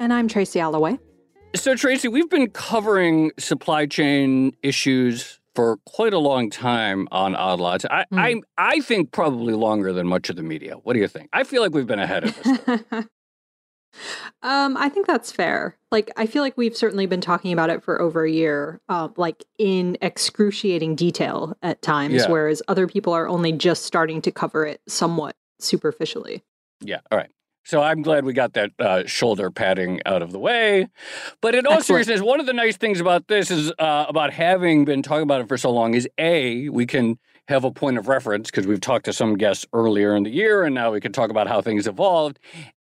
And I'm Tracy Alloway. So, Tracy, we've been covering supply chain issues for quite a long time on Odd Lots. I, mm. I, I think probably longer than much of the media. What do you think? I feel like we've been ahead of this. um, I think that's fair. Like, I feel like we've certainly been talking about it for over a year, uh, like in excruciating detail at times, yeah. whereas other people are only just starting to cover it somewhat superficially. Yeah. All right. So I'm glad we got that uh, shoulder padding out of the way. But in all Excellent. seriousness, one of the nice things about this is uh, about having been talking about it for so long is A, we can have a point of reference because we've talked to some guests earlier in the year and now we can talk about how things evolved.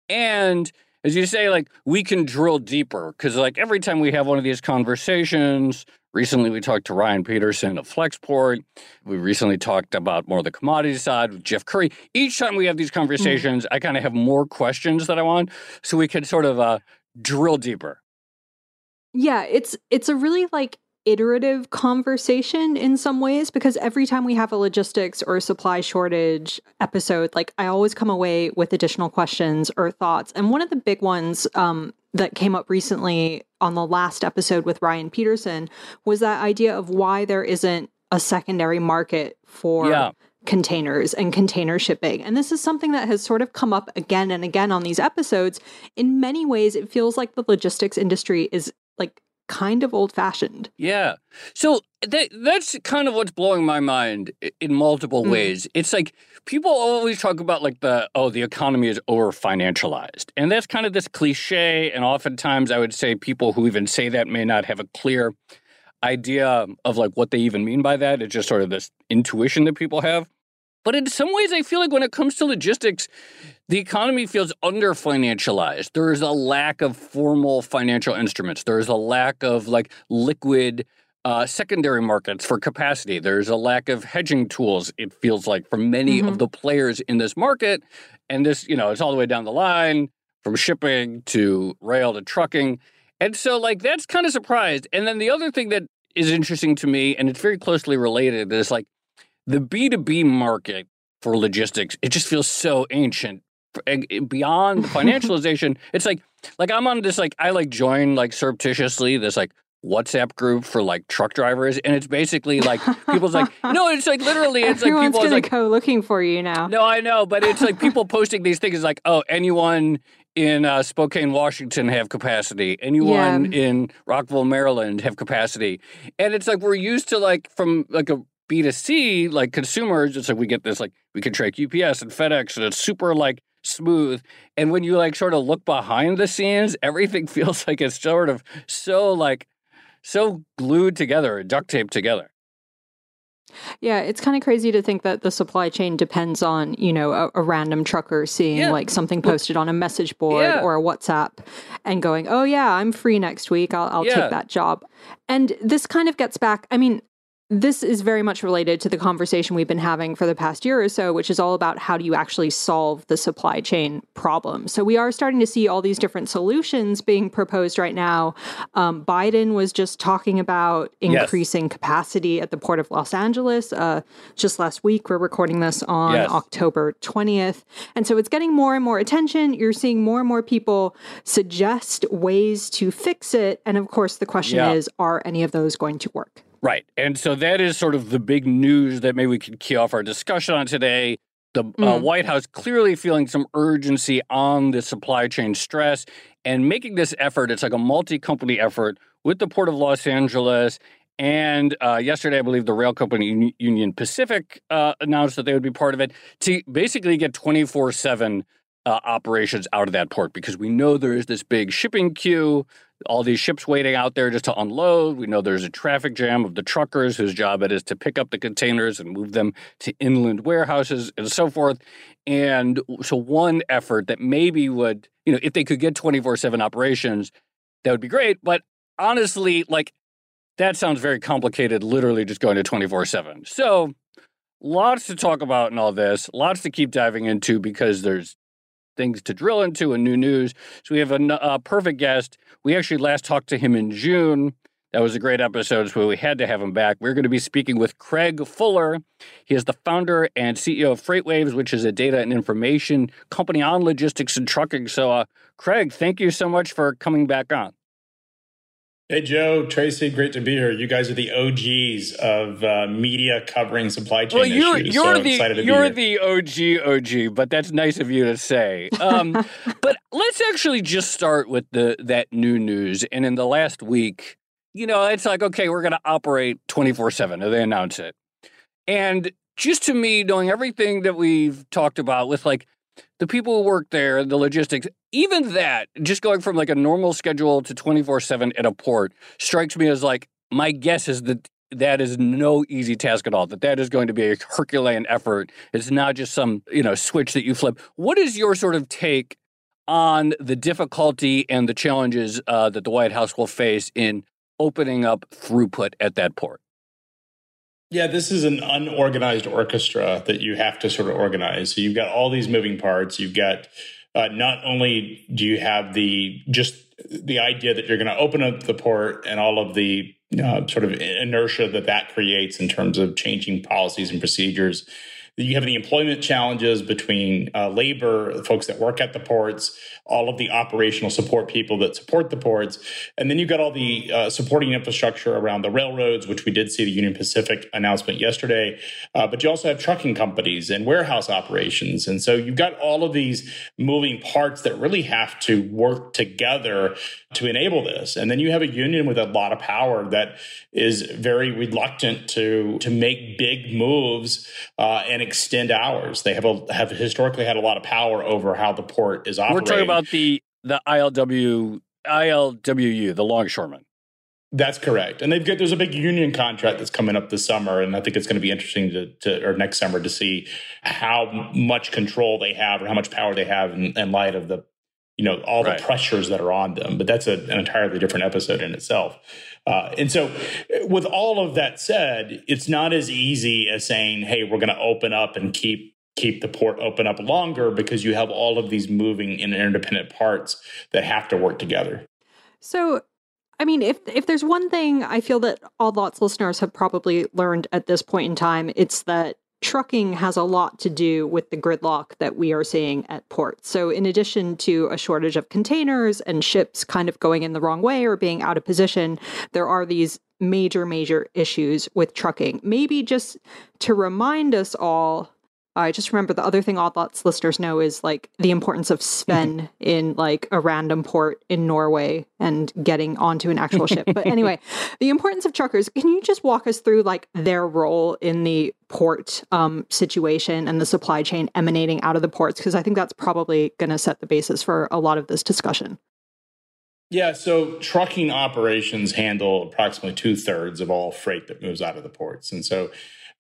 And as you say, like we can drill deeper because like every time we have one of these conversations, Recently, we talked to Ryan Peterson of Flexport. We recently talked about more of the commodity side with Jeff Currie. Each time we have these conversations, mm. I kind of have more questions that I want, so we can sort of uh, drill deeper. Yeah, it's it's a really like iterative conversation in some ways because every time we have a logistics or supply shortage episode, like I always come away with additional questions or thoughts. And one of the big ones um, that came up recently on the last episode with Ryan Peterson was that idea of why there isn't a secondary market for yeah. containers and container shipping. And this is something that has sort of come up again and again on these episodes. In many ways, it feels like the logistics industry is like kind of old fashioned. Yeah. So that, that's kind of what's blowing my mind in multiple mm. ways. It's like people always talk about like the oh the economy is over financialized. And that's kind of this cliche and oftentimes I would say people who even say that may not have a clear idea of like what they even mean by that. It's just sort of this intuition that people have. But in some ways, I feel like when it comes to logistics, the economy feels under financialized. There is a lack of formal financial instruments. There is a lack of like liquid uh, secondary markets for capacity. There's a lack of hedging tools, it feels like, for many mm-hmm. of the players in this market. And this, you know, it's all the way down the line from shipping to rail to trucking. And so, like, that's kind of surprised. And then the other thing that is interesting to me, and it's very closely related, is like the B2B market for logistics, it just feels so ancient. Beyond the financialization, it's like like I'm on this like I like join like surreptitiously this like WhatsApp group for like truck drivers, and it's basically like people's like no, it's like literally it's Everyone's like people gonna like, go looking for you now. No, I know, but it's like people posting these things like oh anyone in uh, Spokane, Washington have capacity. Anyone yeah. in Rockville, Maryland have capacity, and it's like we're used to like from like a B2C, like consumers, it's like we get this, like we can track UPS and FedEx, and it's super like smooth. And when you like sort of look behind the scenes, everything feels like it's sort of so like so glued together, duct taped together. Yeah, it's kind of crazy to think that the supply chain depends on, you know, a, a random trucker seeing yeah. like something posted on a message board yeah. or a WhatsApp and going, oh, yeah, I'm free next week. I'll, I'll yeah. take that job. And this kind of gets back. I mean, this is very much related to the conversation we've been having for the past year or so, which is all about how do you actually solve the supply chain problem. So we are starting to see all these different solutions being proposed right now. Um, Biden was just talking about increasing yes. capacity at the port of Los Angeles uh, just last week. We're recording this on yes. October 20th. And so it's getting more and more attention. You're seeing more and more people suggest ways to fix it. And of course, the question yeah. is are any of those going to work? Right. And so that is sort of the big news that maybe we could key off our discussion on today. The uh, mm. White House clearly feeling some urgency on the supply chain stress and making this effort. It's like a multi company effort with the Port of Los Angeles. And uh, yesterday, I believe the rail company Union Pacific uh, announced that they would be part of it to basically get 24 7 uh, operations out of that port because we know there is this big shipping queue all these ships waiting out there just to unload. We know there's a traffic jam of the truckers whose job it is to pick up the containers and move them to inland warehouses and so forth. And so, one effort that maybe would, you know, if they could get 24 7 operations, that would be great. But honestly, like, that sounds very complicated, literally just going to 24 7. So, lots to talk about in all this, lots to keep diving into because there's things to drill into and new news. So we have a, a perfect guest. We actually last talked to him in June. That was a great episode, so we had to have him back. We're going to be speaking with Craig Fuller. He is the founder and CEO of FreightWaves, which is a data and information company on logistics and trucking. So, uh, Craig, thank you so much for coming back on. Hey, Joe, Tracy, great to be here. You guys are the OGs of uh, media covering supply chain well, you're, issues. You're so the you're the OG OG, but that's nice of you to say. Um, but let's actually just start with the that new news. And in the last week, you know, it's like okay, we're going to operate twenty four seven. They announce it, and just to me, knowing everything that we've talked about with like the people who work there, the logistics, even that, just going from like a normal schedule to 24 7 at a port strikes me as like, my guess is that that is no easy task at all that that is going to be a herculean effort. It's not just some you know switch that you flip. What is your sort of take on the difficulty and the challenges uh, that the white house will face in opening up throughput at that port yeah, this is an unorganized orchestra that you have to sort of organize. So you've got all these moving parts. You've got uh, not only do you have the just the idea that you're going to open up the port and all of the uh, sort of inertia that that creates in terms of changing policies and procedures you have the employment challenges between uh, labor, folks that work at the ports, all of the operational support people that support the ports, and then you've got all the uh, supporting infrastructure around the railroads, which we did see the Union Pacific announcement yesterday. Uh, but you also have trucking companies and warehouse operations, and so you've got all of these moving parts that really have to work together to enable this. And then you have a union with a lot of power that is very reluctant to to make big moves uh, and extend hours. They have a, have historically had a lot of power over how the port is operating. We're talking about the the ILW ILWU, the longshoremen. That's correct, and they've got there's a big union contract that's coming up this summer, and I think it's going to be interesting to, to or next summer to see how much control they have or how much power they have in, in light of the you know all right. the pressures that are on them. But that's a, an entirely different episode in itself. Uh, and so, with all of that said, it's not as easy as saying, "Hey, we're going to open up and keep keep the port open up longer," because you have all of these moving and interdependent parts that have to work together. So, I mean, if if there's one thing I feel that Odd Lots listeners have probably learned at this point in time, it's that trucking has a lot to do with the gridlock that we are seeing at ports. So, in addition to a shortage of containers and ships kind of going in the wrong way or being out of position, there are these major, major issues with trucking. Maybe just to remind us all I just remember the other thing Odd Lots listeners know is like the importance of Sven mm-hmm. in like a random port in Norway and getting onto an actual ship. But anyway, the importance of truckers. Can you just walk us through like their role in the port um, situation and the supply chain emanating out of the ports? Because I think that's probably going to set the basis for a lot of this discussion. Yeah, so trucking operations handle approximately two thirds of all freight that moves out of the ports. And so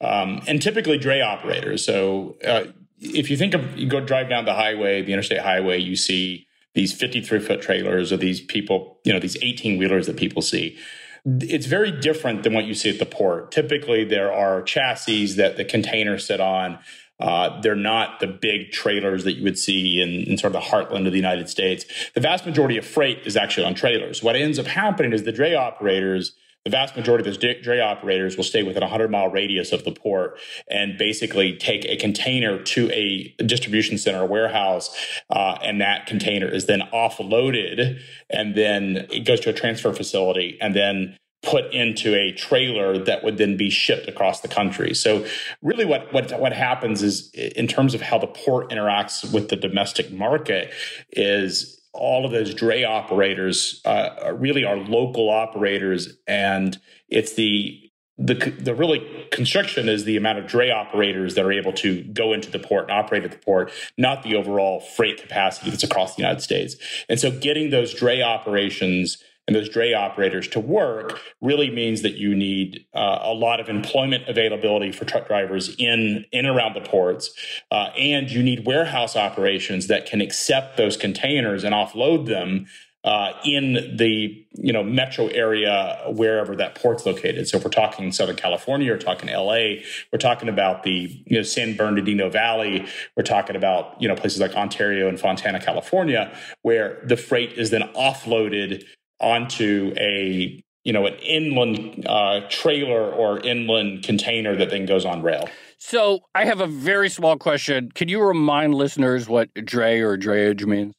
um, and typically dray operators. So uh, if you think of you go drive down the highway, the interstate highway, you see these 53 foot trailers or these people, you know, these 18 wheelers that people see. it's very different than what you see at the port. Typically, there are chassis that the containers sit on. Uh, they're not the big trailers that you would see in, in, sort of the heartland of the United States. The vast majority of freight is actually on trailers. What ends up happening is the dray operators the vast majority of those dray operators will stay within a 100 mile radius of the port and basically take a container to a distribution center, warehouse, uh, and that container is then offloaded and then it goes to a transfer facility and then put into a trailer that would then be shipped across the country. So really what what what happens is in terms of how the port interacts with the domestic market is all of those dray operators uh, really are local operators, and it's the the the really constriction is the amount of dray operators that are able to go into the port and operate at the port, not the overall freight capacity that's across the United States. And so, getting those dray operations and those dray operators to work really means that you need uh, a lot of employment availability for truck drivers in in around the ports, uh, and you need warehouse operations that can accept those containers and offload them uh, in the you know metro area wherever that port's located. So if we're talking Southern California, we're talking LA, we're talking about the you know San Bernardino Valley, we're talking about you know places like Ontario and Fontana, California, where the freight is then offloaded onto a you know an inland uh, trailer or inland container that then goes on rail. So I have a very small question. Can you remind listeners what dray or drayage means?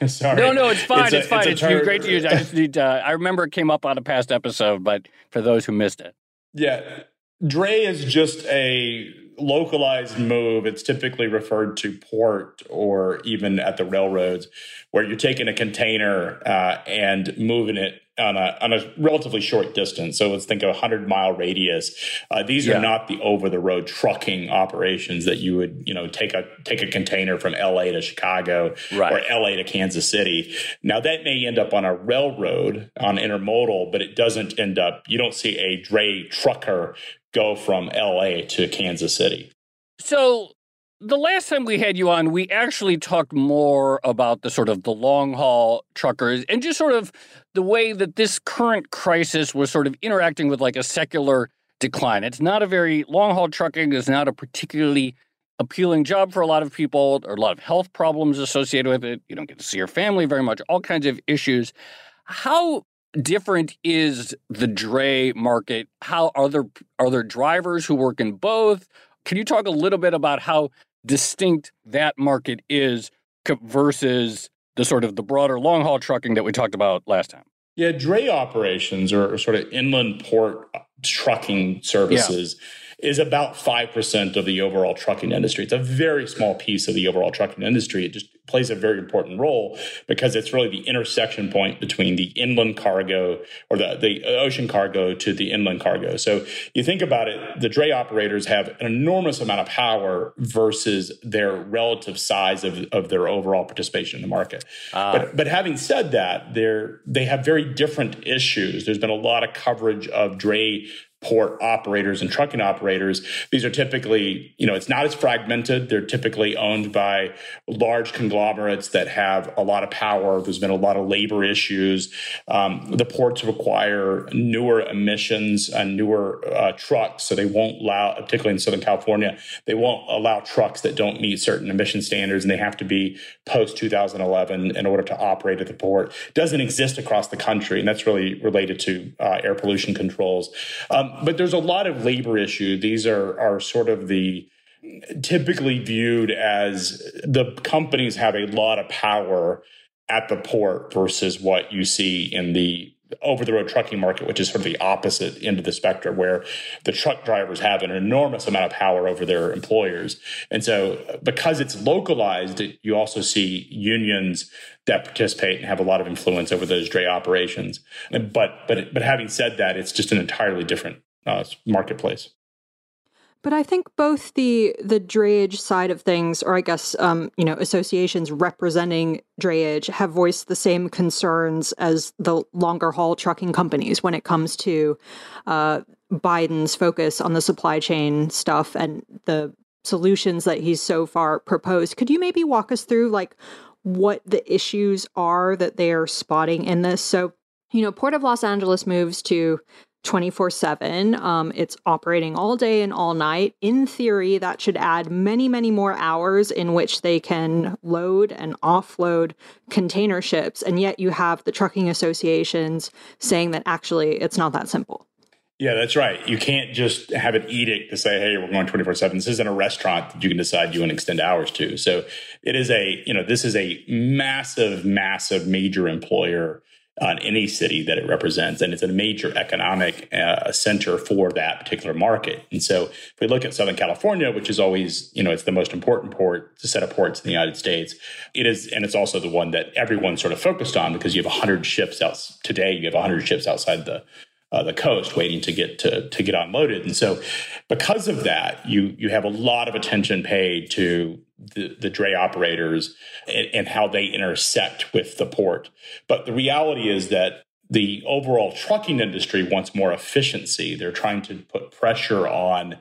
Sorry. No, no, it's fine. It's, it's a, fine. It's, it's great to use. I just need. Uh, I remember it came up on a past episode, but for those who missed it, yeah, dray is just a localized move. It's typically referred to port or even at the railroads, where you're taking a container uh, and moving it on a on a relatively short distance. So let's think of a hundred mile radius. Uh, these yeah. are not the over the road trucking operations that you would you know take a take a container from L.A. to Chicago right. or L.A. to Kansas City. Now that may end up on a railroad on intermodal, but it doesn't end up. You don't see a dray trucker go from LA to Kansas City. So the last time we had you on, we actually talked more about the sort of the long haul truckers and just sort of the way that this current crisis was sort of interacting with like a secular decline. It's not a very long haul trucking is not a particularly appealing job for a lot of people. Are a lot of health problems associated with it. You don't get to see your family very much, all kinds of issues. How different is the dray market? How are there are there drivers who work in both? Can you talk a little bit about how distinct that market is versus the sort of the broader long haul trucking that we talked about last time? Yeah, dray operations or sort of inland port trucking services. Yeah is about 5% of the overall trucking industry. It's a very small piece of the overall trucking industry. It just plays a very important role because it's really the intersection point between the inland cargo or the, the ocean cargo to the inland cargo. So you think about it, the dray operators have an enormous amount of power versus their relative size of, of their overall participation in the market. Uh, but, but having said that, they're, they have very different issues. There's been a lot of coverage of dray port operators and trucking operators. These are typically, you know, it's not as fragmented. They're typically owned by large conglomerates that have a lot of power. There's been a lot of labor issues. Um, the ports require newer emissions and newer uh, trucks, so they won't allow, particularly in Southern California, they won't allow trucks that don't meet certain emission standards, and they have to be post 2011 in order to operate at the port. Doesn't exist across the country, and that's really related to uh, air pollution controls. Um, but there's a lot of labor issue. These are are sort of the typically viewed as the companies have a lot of power at the port versus what you see in the over the road trucking market, which is sort of the opposite end of the spectrum, where the truck drivers have an enormous amount of power over their employers. And so, because it's localized, you also see unions that participate and have a lot of influence over those dray operations. But, but, but having said that, it's just an entirely different uh, marketplace. But I think both the the drayage side of things, or I guess um, you know associations representing drayage, have voiced the same concerns as the longer haul trucking companies when it comes to uh, Biden's focus on the supply chain stuff and the solutions that he's so far proposed. Could you maybe walk us through like what the issues are that they are spotting in this? So you know, Port of Los Angeles moves to 24 um, 7. It's operating all day and all night. In theory, that should add many, many more hours in which they can load and offload container ships. And yet you have the trucking associations saying that actually it's not that simple. Yeah, that's right. You can't just have an edict to say, "Hey, we're going twenty four 7 This isn't a restaurant that you can decide you want to extend hours to. So it is a, you know, this is a massive, massive, major employer on any city that it represents. And it's a major economic uh, center for that particular market. And so if we look at Southern California, which is always, you know, it's the most important port, set of ports in the United States, it is, and it's also the one that everyone's sort of focused on because you have 100 ships out today, you have 100 ships outside the uh, the coast waiting to get to, to get unloaded. And so because of that, you you have a lot of attention paid to the, the dray operators and, and how they intersect with the port. But the reality is that the overall trucking industry wants more efficiency. They're trying to put pressure on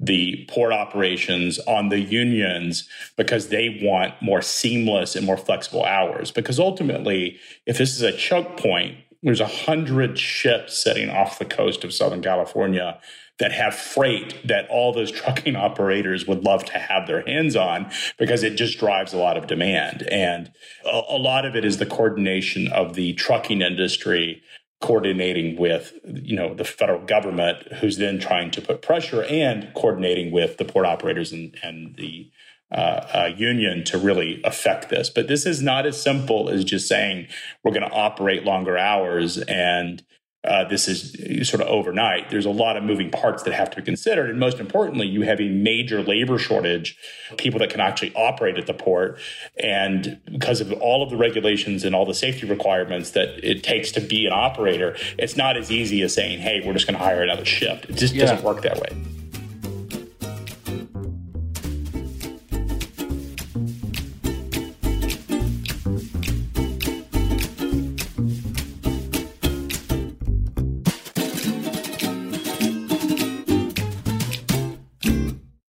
the port operations, on the unions, because they want more seamless and more flexible hours. Because ultimately, if this is a choke point, there's a hundred ships setting off the coast of Southern California that have freight that all those trucking operators would love to have their hands on because it just drives a lot of demand. And a, a lot of it is the coordination of the trucking industry coordinating with you know the federal government who's then trying to put pressure and coordinating with the port operators and, and the uh, uh, union to really affect this. But this is not as simple as just saying we're going to operate longer hours and uh, this is sort of overnight. There's a lot of moving parts that have to be considered. And most importantly, you have a major labor shortage, people that can actually operate at the port. And because of all of the regulations and all the safety requirements that it takes to be an operator, it's not as easy as saying, hey, we're just going to hire another shift. It just yeah. doesn't work that way.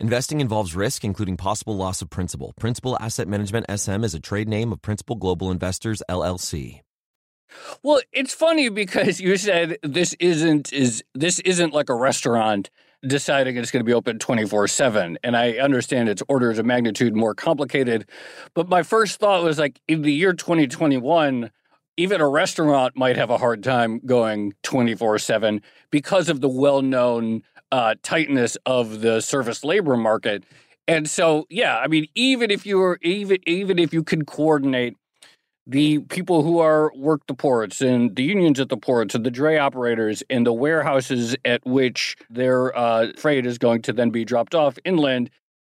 Investing involves risk, including possible loss of principal. Principal Asset Management SM is a trade name of Principal Global Investors LLC. Well, it's funny because you said this isn't is this isn't like a restaurant deciding it's going to be open 24/7 and I understand it's orders of magnitude more complicated but my first thought was like in the year 2021 even a restaurant might have a hard time going 24/7 because of the well-known uh, tightness of the service labor market. And so, yeah, I mean, even if you were even even if you could coordinate the people who are work the ports and the unions at the ports and the dray operators and the warehouses at which their uh, freight is going to then be dropped off inland,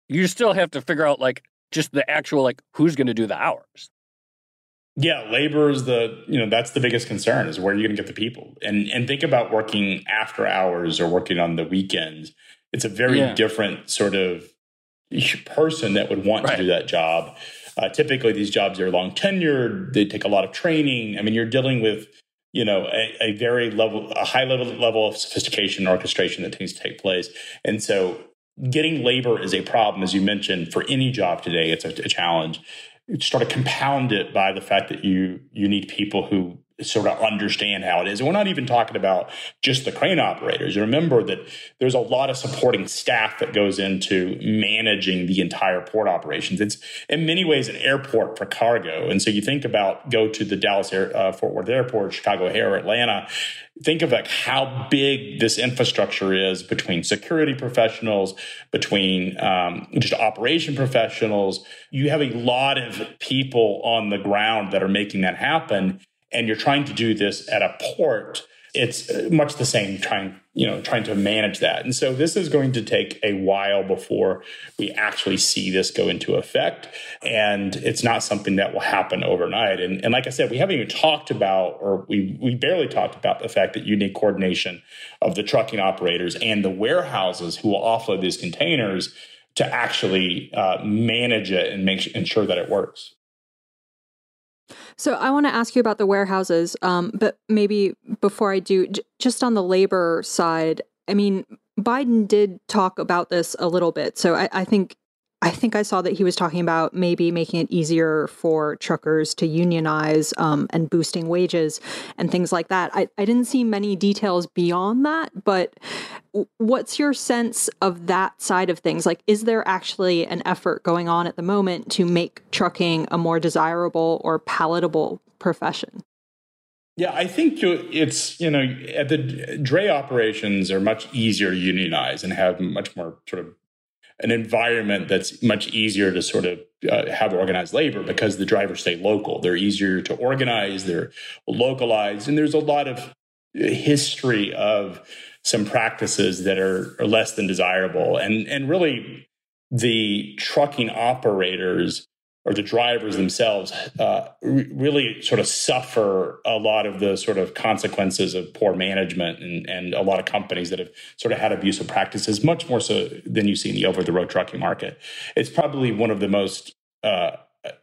you still have to figure out like just the actual like who's going to do the hours. Yeah, labor is the you know that's the biggest concern is where are you're going to get the people and and think about working after hours or working on the weekends. It's a very yeah. different sort of person that would want right. to do that job. Uh, typically, these jobs are long tenured. They take a lot of training. I mean, you're dealing with you know a, a very level, a high level level of sophistication and orchestration that needs to take place. And so, getting labor is a problem, as you mentioned, for any job today. It's a, a challenge sort of compound it by the fact that you you need people who sort of understand how it is. And we're not even talking about just the crane operators. Remember that there's a lot of supporting staff that goes into managing the entire port operations. It's in many ways an airport for cargo. And so you think about go to the Dallas Air, uh, Fort Worth Airport, Chicago Air, Atlanta. Think of like how big this infrastructure is between security professionals, between um, just operation professionals. You have a lot of people on the ground that are making that happen and you're trying to do this at a port it's much the same trying you know trying to manage that. And so this is going to take a while before we actually see this go into effect. And it's not something that will happen overnight. And, and like i said we haven't even talked about or we we barely talked about the fact that you need coordination of the trucking operators and the warehouses who will offload these containers to actually uh, manage it and make ensure that it works so I want to ask you about the warehouses, um, but maybe before I do, j- just on the labor side, I mean, Biden did talk about this a little bit. So I, I think I think I saw that he was talking about maybe making it easier for truckers to unionize um, and boosting wages and things like that. I, I didn't see many details beyond that, but what's your sense of that side of things? Like, is there actually an effort going on at the moment to make trucking a more desirable or palatable profession? Yeah, I think it's, you know, the dray operations are much easier to unionize and have much more sort of an environment that's much easier to sort of uh, have organized labor because the drivers stay local. They're easier to organize, they're localized, and there's a lot of history of some practices that are, are less than desirable. And, and really, the trucking operators or the drivers themselves uh, really sort of suffer a lot of the sort of consequences of poor management and, and a lot of companies that have sort of had abusive practices, much more so than you see in the over the road trucking market. It's probably one of the most uh,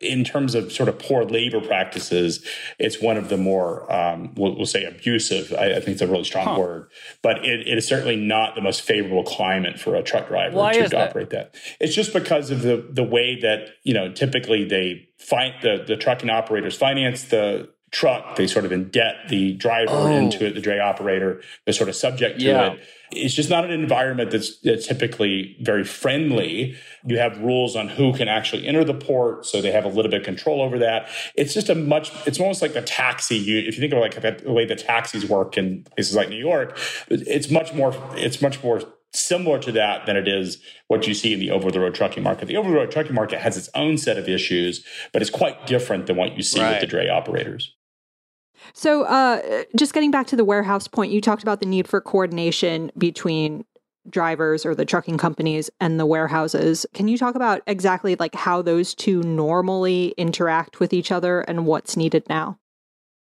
in terms of sort of poor labor practices, it's one of the more, um, we'll, we'll, say, abusive. I, I, think it's a really strong huh. word, but it, it is certainly not the most favorable climate for a truck driver Why to, operate that. It's just because of the the way that you know typically they find the the trucking operators finance the truck. They sort of indebt the driver oh. into it, the dray operator. They're sort of subject to yeah. it. It's just not an environment that's, that's, typically very friendly. You have rules on who can actually enter the port, so they have a little bit of control over that. It's just a much. It's almost like the taxi. You, if you think of like the way the taxis work in places like New York, it's much more. It's much more similar to that than it is what you see in the over the road trucking market. The over the road trucking market has its own set of issues, but it's quite different than what you see right. with the dray operators. So, uh, just getting back to the warehouse point, you talked about the need for coordination between drivers or the trucking companies and the warehouses. Can you talk about exactly like how those two normally interact with each other and what's needed now?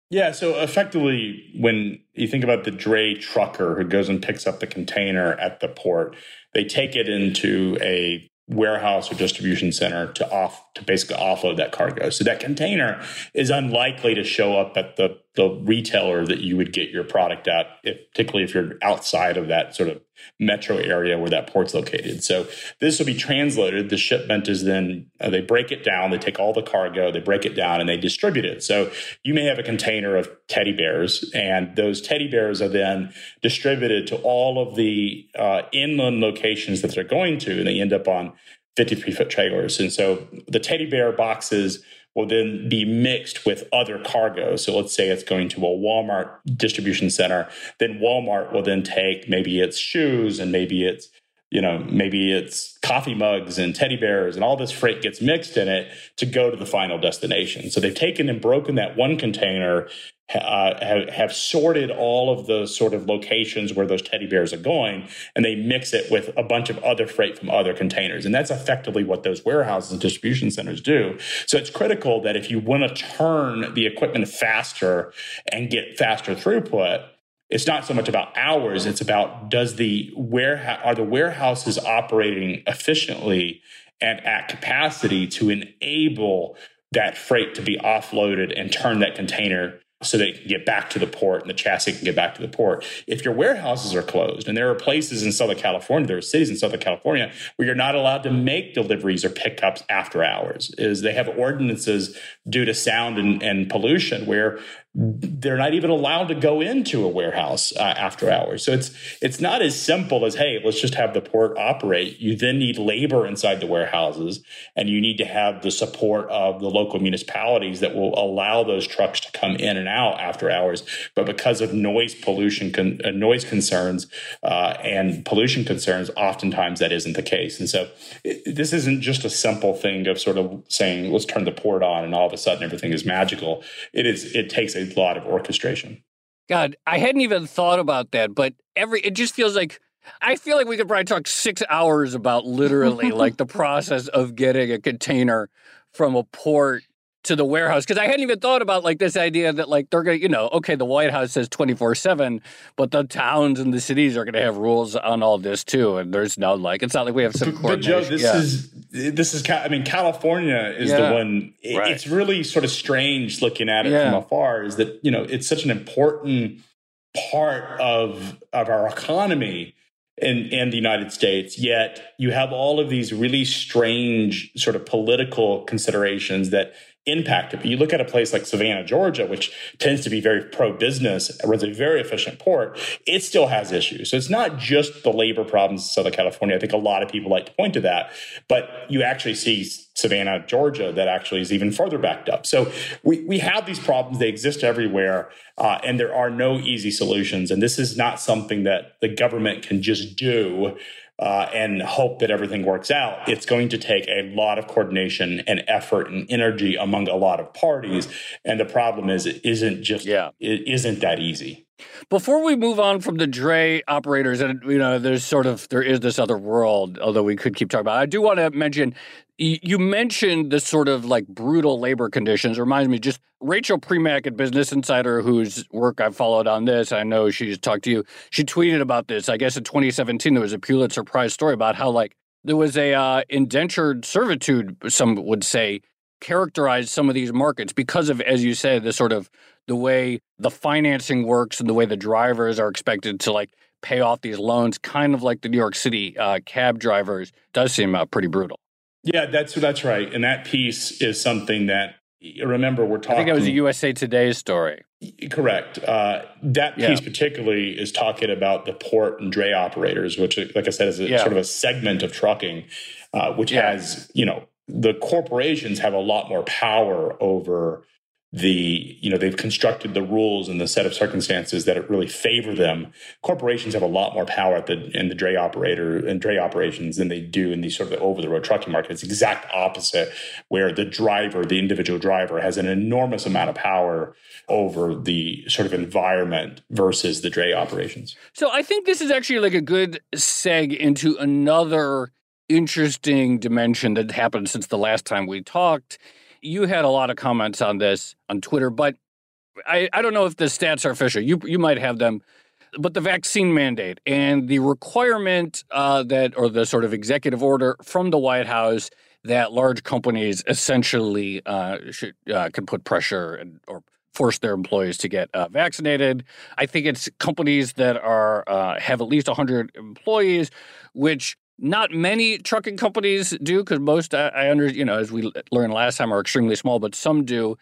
Yeah, so effectively, when you think about the dray trucker who goes and picks up the container at the port, they take it into a warehouse or distribution center to off to basically offload that cargo. So that container is unlikely to show up at the the retailer that you would get your product at, if, particularly if you're outside of that sort of metro area where that port's located. So this will be transloaded. The shipment is then uh, they break it down. They take all the cargo, they break it down, and they distribute it. So you may have a container of teddy bears, and those teddy bears are then distributed to all of the uh, inland locations that they're going to, and they end up on 53 foot trailers. And so the teddy bear boxes will then be mixed with other cargo. So let's say it's going to a Walmart distribution center, then Walmart will then take maybe it's shoes and maybe it's you know, maybe it's coffee mugs and teddy bears and all this freight gets mixed in it to go to the final destination. So they've taken and broken that one container uh, have, have, sorted all of the sort of locations where those teddy bears are going, and they mix it with a bunch of other freight from other containers. And that's effectively what those warehouses and distribution centers do. So it's critical that if you want to turn the equipment faster and get faster throughput, it's not so much about hours it's about does the warehouse are the warehouses operating efficiently and at capacity to enable that freight to be offloaded and turn that container so they can get back to the port and the chassis can get back to the port. If your warehouses are closed, and there are places in Southern California, there are cities in Southern California where you're not allowed to make deliveries or pickups after hours, is they have ordinances due to sound and, and pollution where they're not even allowed to go into a warehouse uh, after hours. So it's it's not as simple as hey, let's just have the port operate. You then need labor inside the warehouses, and you need to have the support of the local municipalities that will allow those trucks to come in and out after hours. But because of noise pollution, con- uh, noise concerns, uh, and pollution concerns, oftentimes that isn't the case. And so it, this isn't just a simple thing of sort of saying let's turn the port on and all of a sudden everything is magical. It is. It takes a lot of orchestration. God, I hadn't even thought about that, but every it just feels like I feel like we could probably talk six hours about literally like the process of getting a container from a port to the warehouse because I hadn't even thought about like this idea that like they're gonna you know okay the White House says twenty four seven but the towns and the cities are gonna have rules on all this too and there's no like it's not like we have some but, but Joe this yeah. is this is I mean California is yeah. the one it, right. it's really sort of strange looking at it yeah. from afar is that you know it's such an important part of of our economy in, in the United States, yet you have all of these really strange sort of political considerations that impact it. But you look at a place like Savannah, Georgia, which tends to be very pro business, runs a very efficient port, it still has issues. So it's not just the labor problems in Southern California. I think a lot of people like to point to that, but you actually see Savannah, Georgia, that actually is even further backed up. So we, we have these problems. They exist everywhere, uh, and there are no easy solutions. And this is not something that the government can just do uh, and hope that everything works out. It's going to take a lot of coordination and effort and energy among a lot of parties. And the problem is, it isn't just, yeah. it isn't that easy. Before we move on from the Dray operators, and you know, there's sort of there is this other world, although we could keep talking about. It. I do want to mention you mentioned the sort of like brutal labor conditions. It reminds me just Rachel Premack at Business Insider, whose work I've followed on this. I know she's talked to you. She tweeted about this. I guess in 2017 there was a Pulitzer Prize story about how like there was a uh, indentured servitude. Some would say characterized some of these markets because of, as you said, the sort of the way the financing works and the way the drivers are expected to like pay off these loans, kind of like the New York City uh, cab drivers, does seem uh, pretty brutal. Yeah, that's that's right, and that piece is something that remember we're talking. I think it was a USA Today story. Correct. Uh, that piece yeah. particularly is talking about the port and dray operators, which, like I said, is a, yeah. sort of a segment of trucking, uh, which yeah. has you know the corporations have a lot more power over the you know they've constructed the rules and the set of circumstances that it really favor them. Corporations have a lot more power at the in the dray operator and dray operations than they do in the sort of the over the road trucking market it's exact opposite where the driver the individual driver has an enormous amount of power over the sort of environment versus the dray operations. So i think this is actually like a good seg into another interesting dimension that happened since the last time we talked you had a lot of comments on this on Twitter, but I, I don't know if the stats are official. You you might have them, but the vaccine mandate and the requirement uh, that, or the sort of executive order from the White House that large companies essentially uh, should uh, can put pressure and, or force their employees to get uh, vaccinated. I think it's companies that are uh, have at least 100 employees, which not many trucking companies do because most I, I under you know as we learned last time are extremely small, but some do.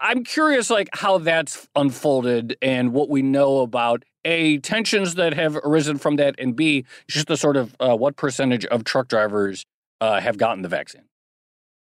I'm curious, like how that's unfolded and what we know about a tensions that have arisen from that, and b just the sort of uh, what percentage of truck drivers uh, have gotten the vaccine.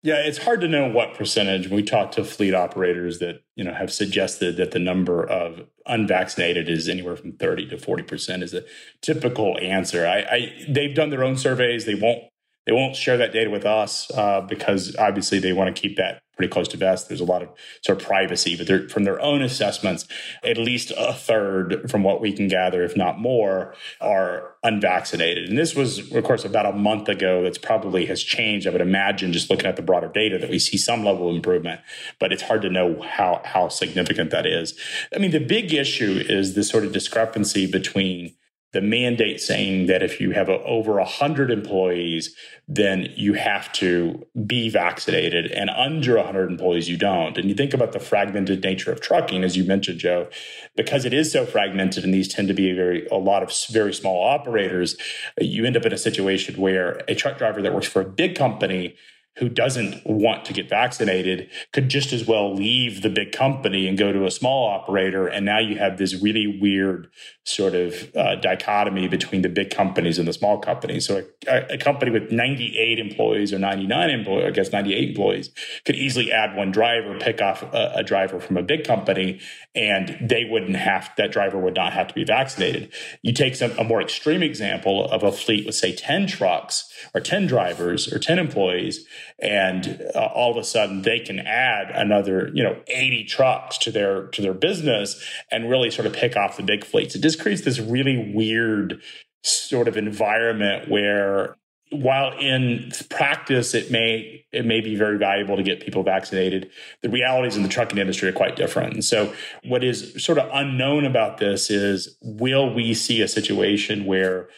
Yeah, it's hard to know what percentage. We talked to fleet operators that you know have suggested that the number of unvaccinated is anywhere from thirty to forty percent is a typical answer. I, I, they've done their own surveys. They won't they won't share that data with us uh, because obviously they want to keep that pretty close to vest. There's a lot of sort of privacy, but from their own assessments, at least a third, from what we can gather, if not more, are unvaccinated. And this was, of course, about a month ago. That's probably has changed. I would imagine, just looking at the broader data, that we see some level of improvement, but it's hard to know how how significant that is. I mean, the big issue is this sort of discrepancy between the mandate saying that if you have a, over 100 employees, then you have to be vaccinated, and under 100 employees, you don't. And you think about the fragmented nature of trucking, as you mentioned, Joe, because it is so fragmented, and these tend to be a very a lot of very small operators. You end up in a situation where a truck driver that works for a big company who doesn't want to get vaccinated could just as well leave the big company and go to a small operator. And now you have this really weird sort of uh, dichotomy between the big companies and the small companies. So a, a, company with 98 employees or 99 employees, I guess 98 employees, could easily add one driver, pick off a, a driver from a big company, and they wouldn't have, that driver would not have to be vaccinated. You take some, a more extreme example of a fleet with, say, 10 trucks or 10 drivers or 10 employees and uh, all of a sudden they can add another you know 80 trucks to their to their business and really sort of pick off the big fleets. It just creates this really weird sort of environment where while in practice it may it may be very valuable to get people vaccinated the realities in the trucking industry are quite different. And so what is sort of unknown about this is will we see a situation where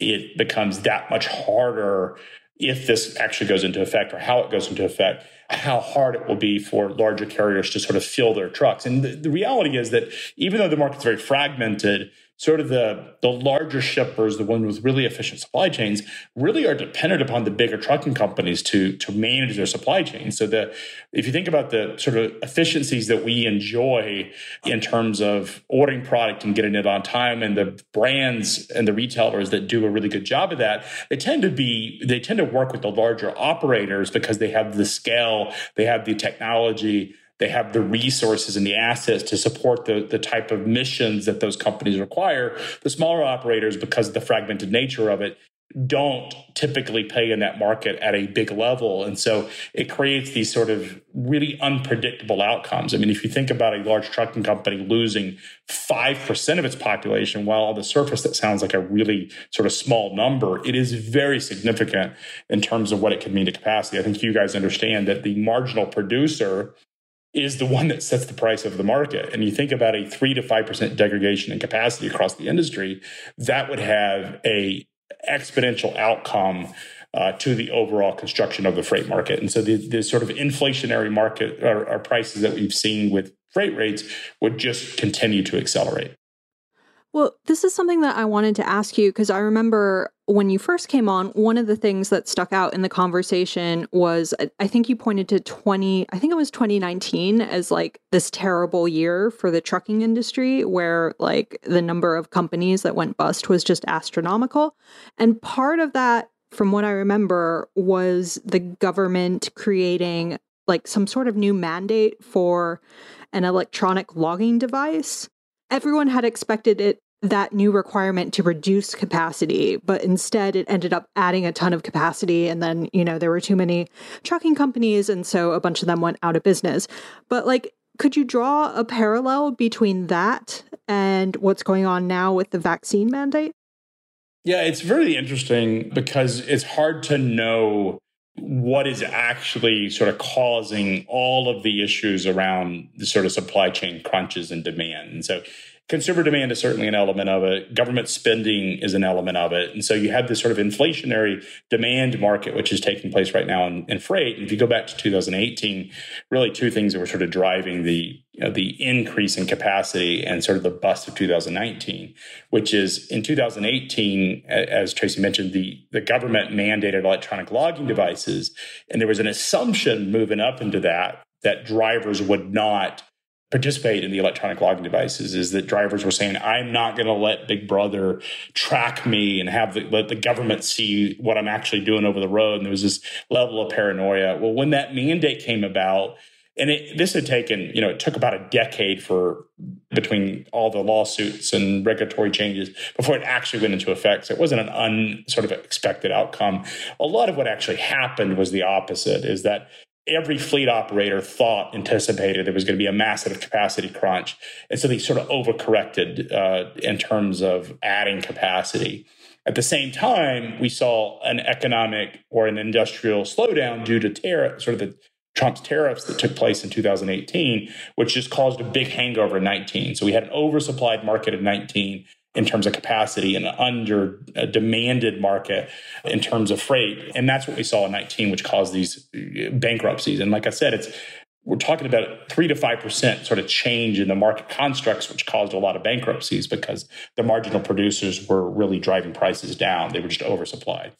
it becomes that much harder if this actually goes into effect or how it goes into effect how hard it will be for larger carriers to sort of fill their trucks. And the, the reality is that even though the market's very fragmented sort of the, the larger shippers, the ones with really efficient supply chains, really are dependent upon the bigger trucking companies to, to manage their supply chains. So the if you think about the sort of efficiencies that we enjoy in terms of ordering product and getting it on time and the brands and the retailers that do a really good job of that, they tend to be they tend to work with the larger operators because they have the scale, they have the technology, they have the resources and the assets to support the, the type of missions that those companies require. The smaller operators, because of the fragmented nature of it, don't typically pay in that market at a big level. And so it creates these sort of really unpredictable outcomes. I mean, if you think about a large trucking company losing 5% of its population, while on the surface that sounds like a really sort of small number, it is very significant in terms of what it could mean to capacity. I think you guys understand that the marginal producer is the one that sets the price of the market. And you think about a three to five percent degradation in capacity across the industry, that would have a exponential outcome uh, to the overall construction of the freight market. And so the, the sort of inflationary market or, or prices that we've seen with freight rates would just continue to accelerate. Well, this is something that I wanted to ask you because I remember when you first came on, one of the things that stuck out in the conversation was I think you pointed to 20, I think it was 2019 as like this terrible year for the trucking industry where like the number of companies that went bust was just astronomical. And part of that, from what I remember, was the government creating like some sort of new mandate for an electronic logging device everyone had expected it that new requirement to reduce capacity, but instead it ended up adding a ton of capacity. And then, you know, there were too many trucking companies. And so a bunch of them went out of business. But like, could you draw a parallel between that and what's going on now with the vaccine mandate? Yeah, it's really interesting because it's hard to know what is actually sort of causing all of the issues around the sort of supply chain crunches and demand. And so consumer demand is certainly an element of it. Government spending is an element of it. And so you have this sort of inflationary demand market, which is taking place right now in, in freight. And if you go back to 2018, really two things that were sort of driving the you know, the increase in capacity and sort of the bust of 2019, which is in 2018, as Tracy mentioned, the, the government mandated electronic logging devices. And there was an assumption moving up into that that drivers would not participate in the electronic logging devices is that drivers were saying, I'm not going to let Big Brother track me and have the, let the government see what I'm actually doing over the road. And there was this level of paranoia. Well, when that mandate came about, and it, this had taken, you know, it took about a decade for between all the lawsuits and regulatory changes before it actually went into effect. So it wasn't an un sort of expected outcome. A lot of what actually happened was the opposite: is that every fleet operator thought anticipated there was going to be a massive capacity crunch. And so they sort of overcorrected uh, in terms of adding capacity. At the same time we saw an economic or an industrial slowdown due to tariff sort of the trump's tariffs that took place in 2018 which just caused a big hangover in 19 so we had an oversupplied market in 19 in terms of capacity and under a demanded market in terms of freight. And that's what we saw in 19, which caused these uh, bankruptcies. And like I said, it's we're talking about three to five percent sort of change in the market constructs, which caused a lot of bankruptcies because the marginal producers were really driving prices down. They were just oversupplied.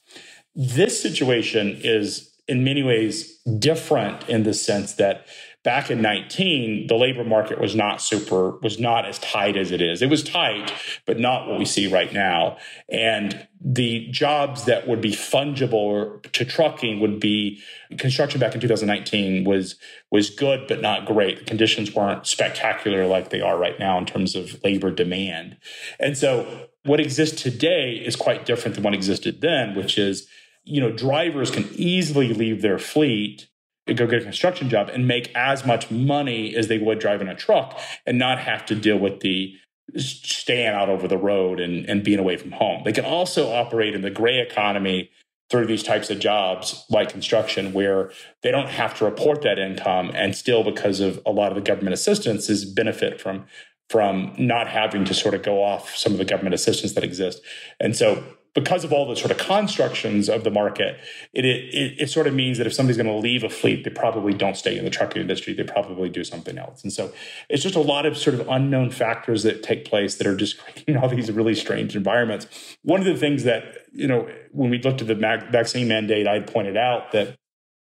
This situation is in many ways different in the sense that back in 19 the labor market was not super was not as tight as it is. It was tight but not what we see right now. And the jobs that would be fungible to trucking would be construction back in 2019 was was good but not great. The conditions weren't spectacular like they are right now in terms of labor demand. And so what exists today is quite different than what existed then which is you know, drivers can easily leave their fleet go get a construction job and make as much money as they would driving a truck and not have to deal with the staying out over the road and, and being away from home. They can also operate in the gray economy through these types of jobs like construction where they don't have to report that income and still because of a lot of the government assistance is benefit from from not having to sort of go off some of the government assistance that exists. And so because of all the sort of constructions of the market, it, it, it sort of means that if somebody's going to leave a fleet, they probably don't stay in the trucking industry. They probably do something else. And so it's just a lot of sort of unknown factors that take place that are just creating all these really strange environments. One of the things that, you know, when we looked at the vaccine mandate, I pointed out that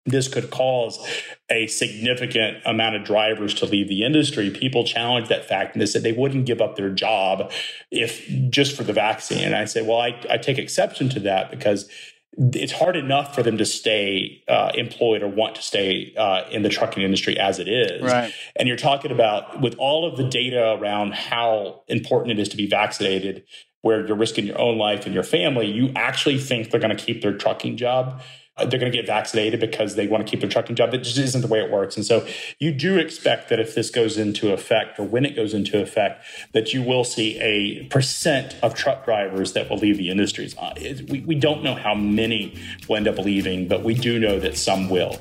this could cause a significant amount of drivers to leave the industry. People challenged that fact and they said they wouldn't give up their job if just for the vaccine. And I say, well, I, I take exception to that because it's hard enough for them to stay uh, employed or want to stay uh, in the trucking industry as it is. Right. And you're talking about with all of the data around how important it is to be vaccinated, where you're risking your own life and your family, you actually think they're going to keep their trucking job they're going to get vaccinated because they want to keep their trucking job. That just isn't the way it works. And so you do expect that if this goes into effect or when it goes into effect, that you will see a percent of truck drivers that will leave the industries. Uh, we don't know how many will end up leaving, but we do know that some will.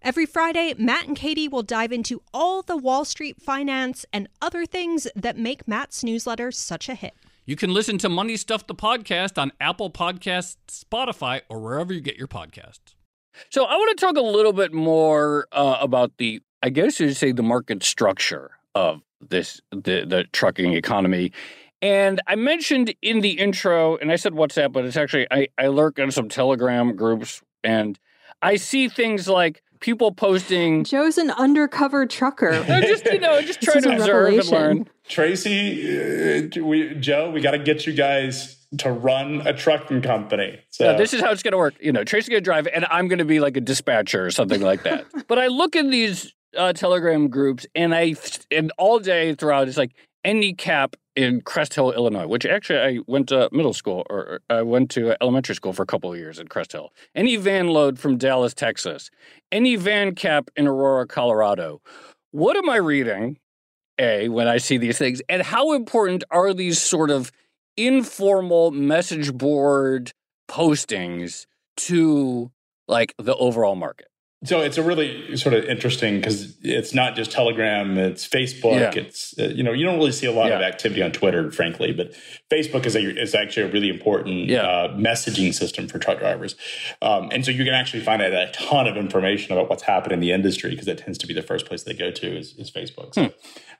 Every Friday, Matt and Katie will dive into all the Wall Street finance and other things that make Matt's newsletter such a hit. You can listen to Money Stuff the podcast on Apple Podcasts, Spotify, or wherever you get your podcasts. So I want to talk a little bit more uh, about the, I guess you'd say, the market structure of this the the trucking economy. And I mentioned in the intro, and I said WhatsApp, but it's actually I, I lurk in some Telegram groups, and I see things like people posting. Joe's an undercover trucker. I just you know just trying to observe revelation. and learn. Tracy, uh, we, Joe, we got to get you guys to run a trucking company. So this is how it's going to work. You know, Tracy's going to drive, and I'm going to be like a dispatcher or something like that. but I look in these uh, Telegram groups, and I and all day throughout, it's like any cap in Crest Hill, Illinois, which actually I went to middle school or I went to elementary school for a couple of years in Crest Hill. Any van load from Dallas, Texas, any van cap in Aurora, Colorado. What am I reading? A, when I see these things, and how important are these sort of informal message board postings to like the overall market? So it's a really sort of interesting because it's not just Telegram, it's Facebook. Yeah. It's uh, you know you don't really see a lot yeah. of activity on Twitter, frankly, but Facebook is a, is actually a really important yeah. uh, messaging system for truck drivers, um, and so you can actually find out a ton of information about what's happening in the industry because that tends to be the first place they go to is, is Facebook. So, hmm.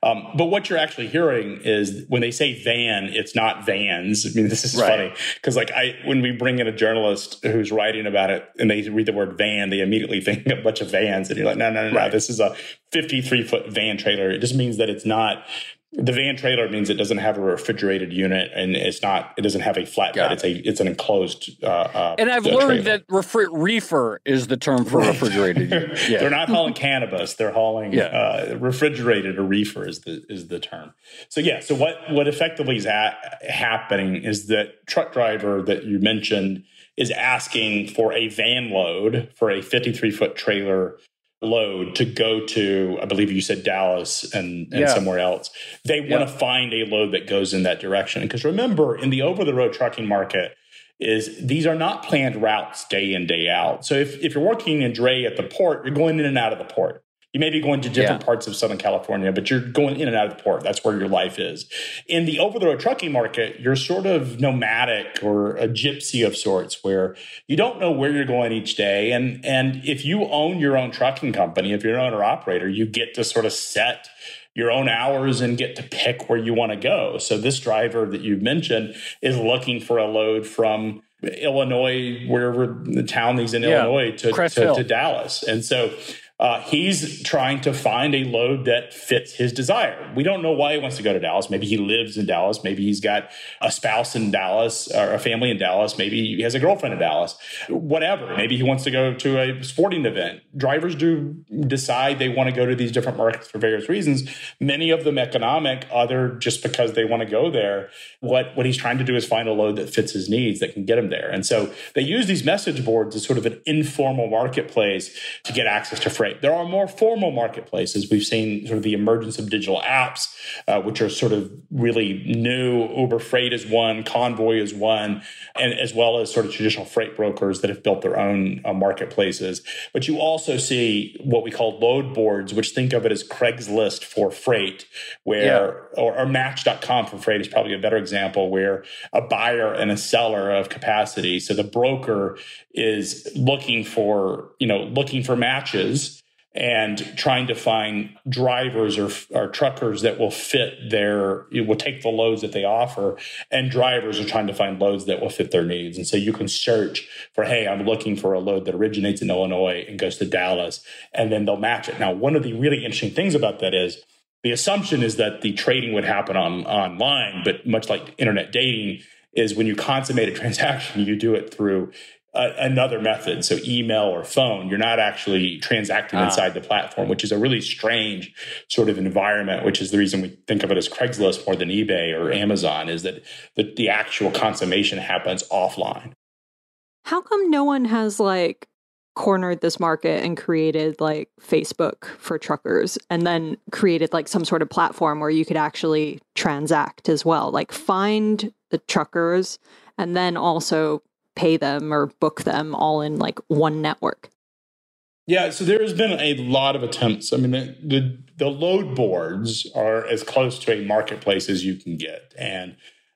um, but what you're actually hearing is when they say van, it's not vans. I mean, this is right. funny because like I when we bring in a journalist who's writing about it and they read the word van, they immediately think a bunch of vans, and you're like, no, no, no, right. no. This is a 53 foot van trailer. It just means that it's not. The van trailer means it doesn't have a refrigerated unit, and it's not. It doesn't have a flatbed. It's a. It's an enclosed. Uh, uh, and I've learned trailer. that refri- reefer is the term for refrigerated. yeah. They're not hauling cannabis. They're hauling yeah. uh, refrigerated or reefer is the is the term. So yeah. So what what effectively is at, happening is that truck driver that you mentioned is asking for a van load for a 53 foot trailer load to go to, I believe you said Dallas and, and Yeah. somewhere else. They want Yeah. to find a load that goes in that direction. Because remember, in the over the road trucking market, is these are not planned routes day in, day out. So if, if you're working in dray at the port, you're going in and out of the port. You may be going to different Yeah. parts of Southern California, but you're going in and out of the port. That's where your life is. In the over the road trucking market, you're sort of nomadic or a gypsy of sorts where you don't know where you're going each day. And, and if you own your own trucking company, if you're an owner operator, you get to sort of set your own hours and get to pick where you want to go. So this driver that you mentioned is looking for a load from Illinois, wherever the town he's in Yeah, Illinois, to, to, to Dallas. And so uh, he's trying to find a load that fits his desire. We don't know why he wants to go to Dallas. Maybe he lives in Dallas. Maybe he's got a spouse in Dallas or a family in Dallas. Maybe he has a girlfriend in Dallas. Whatever. Maybe he wants to go to a sporting event. Drivers do decide they want to go to these different markets for various reasons. Many of them economic, other just because they want to go there. What what he's trying to do is find a load that fits his needs that can get him there. And so they use these message boards as sort of an informal marketplace to get access to freight. There are more formal marketplaces. We've seen sort of the emergence of digital apps, uh, which are sort of really new. Uber Freight is one, Convoy is one, and as well as sort of traditional freight brokers that have built their own uh, marketplaces. But you also see what we call load boards, which think of it as Craigslist for freight, where or, or Match.com for freight is probably a better example, where a buyer and a seller of capacity. So the broker is looking for you know looking for matches and trying to find drivers or, or truckers that will fit their will take the loads that they offer and drivers are trying to find loads that will fit their needs. And so you can search for hey i'm looking for a load that originates in illinois and goes to dallas and then they'll match it. Now one of the really interesting things about that is the assumption is that the trading would happen on online but much like internet dating is when you consummate a transaction you do it through another method, so email or phone. You're not actually transacting Ah. inside the platform, which is a really strange sort of environment. Which is the reason we think of it as Craigslist more than eBay or Amazon. Is that the, the actual consummation happens offline. How come no one has like cornered this market and created like Facebook for truckers and then created like some sort of platform where you could actually transact as well? Like find the truckers and then also pay them or book them all in like one network. Yeah, so there has been a lot of attempts. I mean, the, the the load boards are as close to a marketplace as you can get, and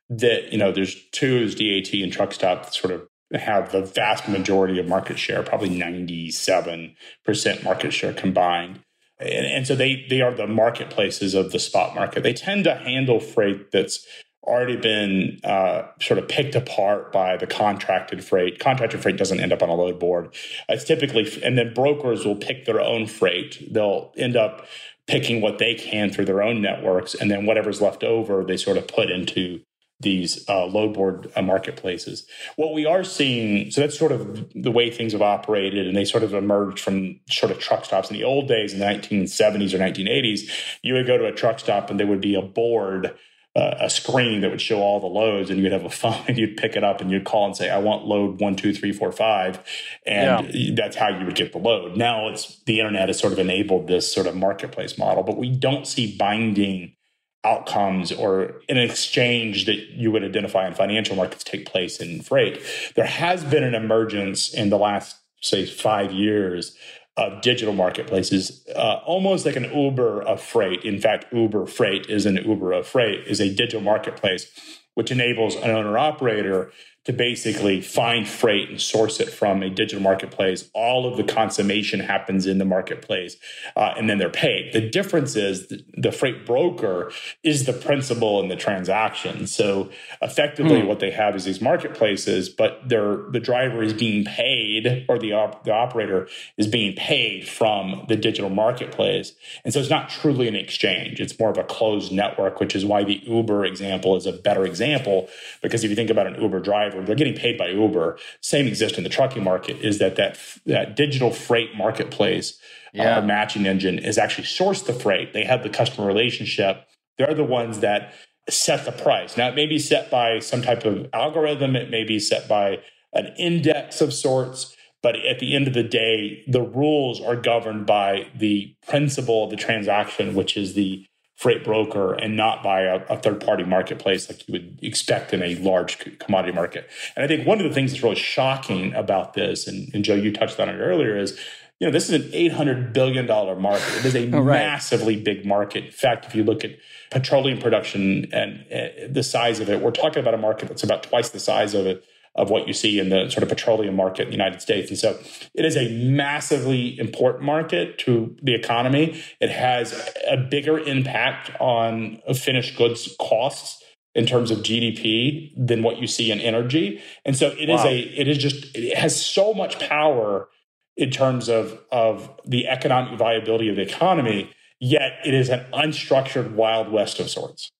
that you know, there's two is DAT and Truckstop sort of have the vast majority of market share, probably ninety seven percent market share combined. And, and so they they are the marketplaces of the spot market. They tend to handle freight that's already been uh, sort of picked apart by the contracted freight. Contracted freight doesn't end up on a load board. It's typically, and then brokers will pick their own freight. They'll end up picking what they can through their own networks, and then whatever's left over, they sort of put into these uh, load board uh, marketplaces. What we are seeing, so that's sort of the way things have operated, and they sort of emerged from sort of truck stops. In the old days, in the 1970s or 1980s, you would go to a truck stop and there would be a board uh, a screen that would show all the loads and you'd have a phone and you'd pick it up and you'd call and say i want load one two three four five and that's how you would get the load. Now it's the internet has sort of enabled this sort of marketplace model but we don't see binding outcomes or an exchange that you would identify in financial markets take place in freight. There has been an emergence in the last say five years of digital marketplaces, uh, almost like an Uber of freight. In fact, Uber Freight is an Uber of freight, is a digital marketplace which enables an owner operator to basically find freight and source it from a digital marketplace. All of the consummation happens in the marketplace, uh, and then they're paid. The difference is the, the freight broker is the principal in the transaction. So effectively, Hmm. what they have is these marketplaces, but they're, the driver is being paid, or the, op, the operator is being paid from the digital marketplace. And so it's not truly an exchange. It's more of a closed network, which is why the Uber example is a better example. Because if you think about an Uber driver, they're getting paid by Uber. Same exists in the trucking market. Is that that that digital freight marketplace Yeah. uh, matching engine is actually sourced the freight. They have the customer relationship. They're the ones that set the price. Now it may be set by some type of algorithm. It may be set by an index of sorts. But at the end of the day, the rules are governed by the principle of the transaction, which is the freight broker and not by a, a, third party marketplace like you would expect in a large commodity market. And I think one of the things that's really shocking about this, and, and Joe, you touched on it earlier, is you know this is an eight hundred billion dollar market. It is a oh, right. massively big market. In fact, if you look at petroleum production and uh, the size of it, we're talking about a market that's about twice the size of it of what you see in the sort of petroleum market in the United States. And so it is a massively important market to the economy. It has a bigger impact on finished goods costs in terms of GDP than what you see in energy. And so it wow. is a it is just it has so much power in terms of of the economic viability of the economy, yet it is an unstructured wild west of sorts.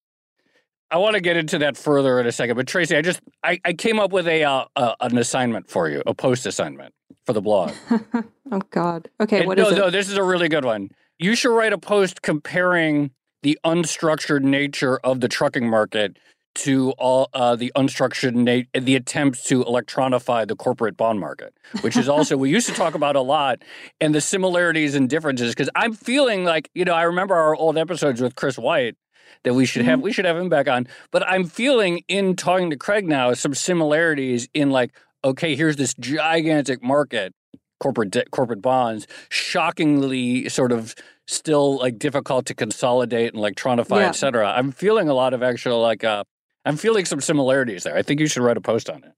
I want to get into that further in a second, but Tracy, I just I, I came up with a uh, uh, an assignment for you, a post assignment for the blog. oh God. Okay, and what no, is it? No, this is a really good one. You should write a post comparing the unstructured nature of the trucking market to all uh, the unstructured na- the attempts to electronify the corporate bond market, which is also we used to talk about a lot, and the similarities and differences. Because I'm feeling like you know I remember our old episodes with Chris White, that we should have mm-hmm. we should have him back on. But I'm feeling in talking to Craig now some similarities in like, okay, here's this gigantic market, corporate de- corporate bonds, shockingly sort of still like difficult to consolidate and electronify, yeah. et cetera. I'm feeling a lot of actual like uh, I'm feeling some similarities there. I think you should write a post on it.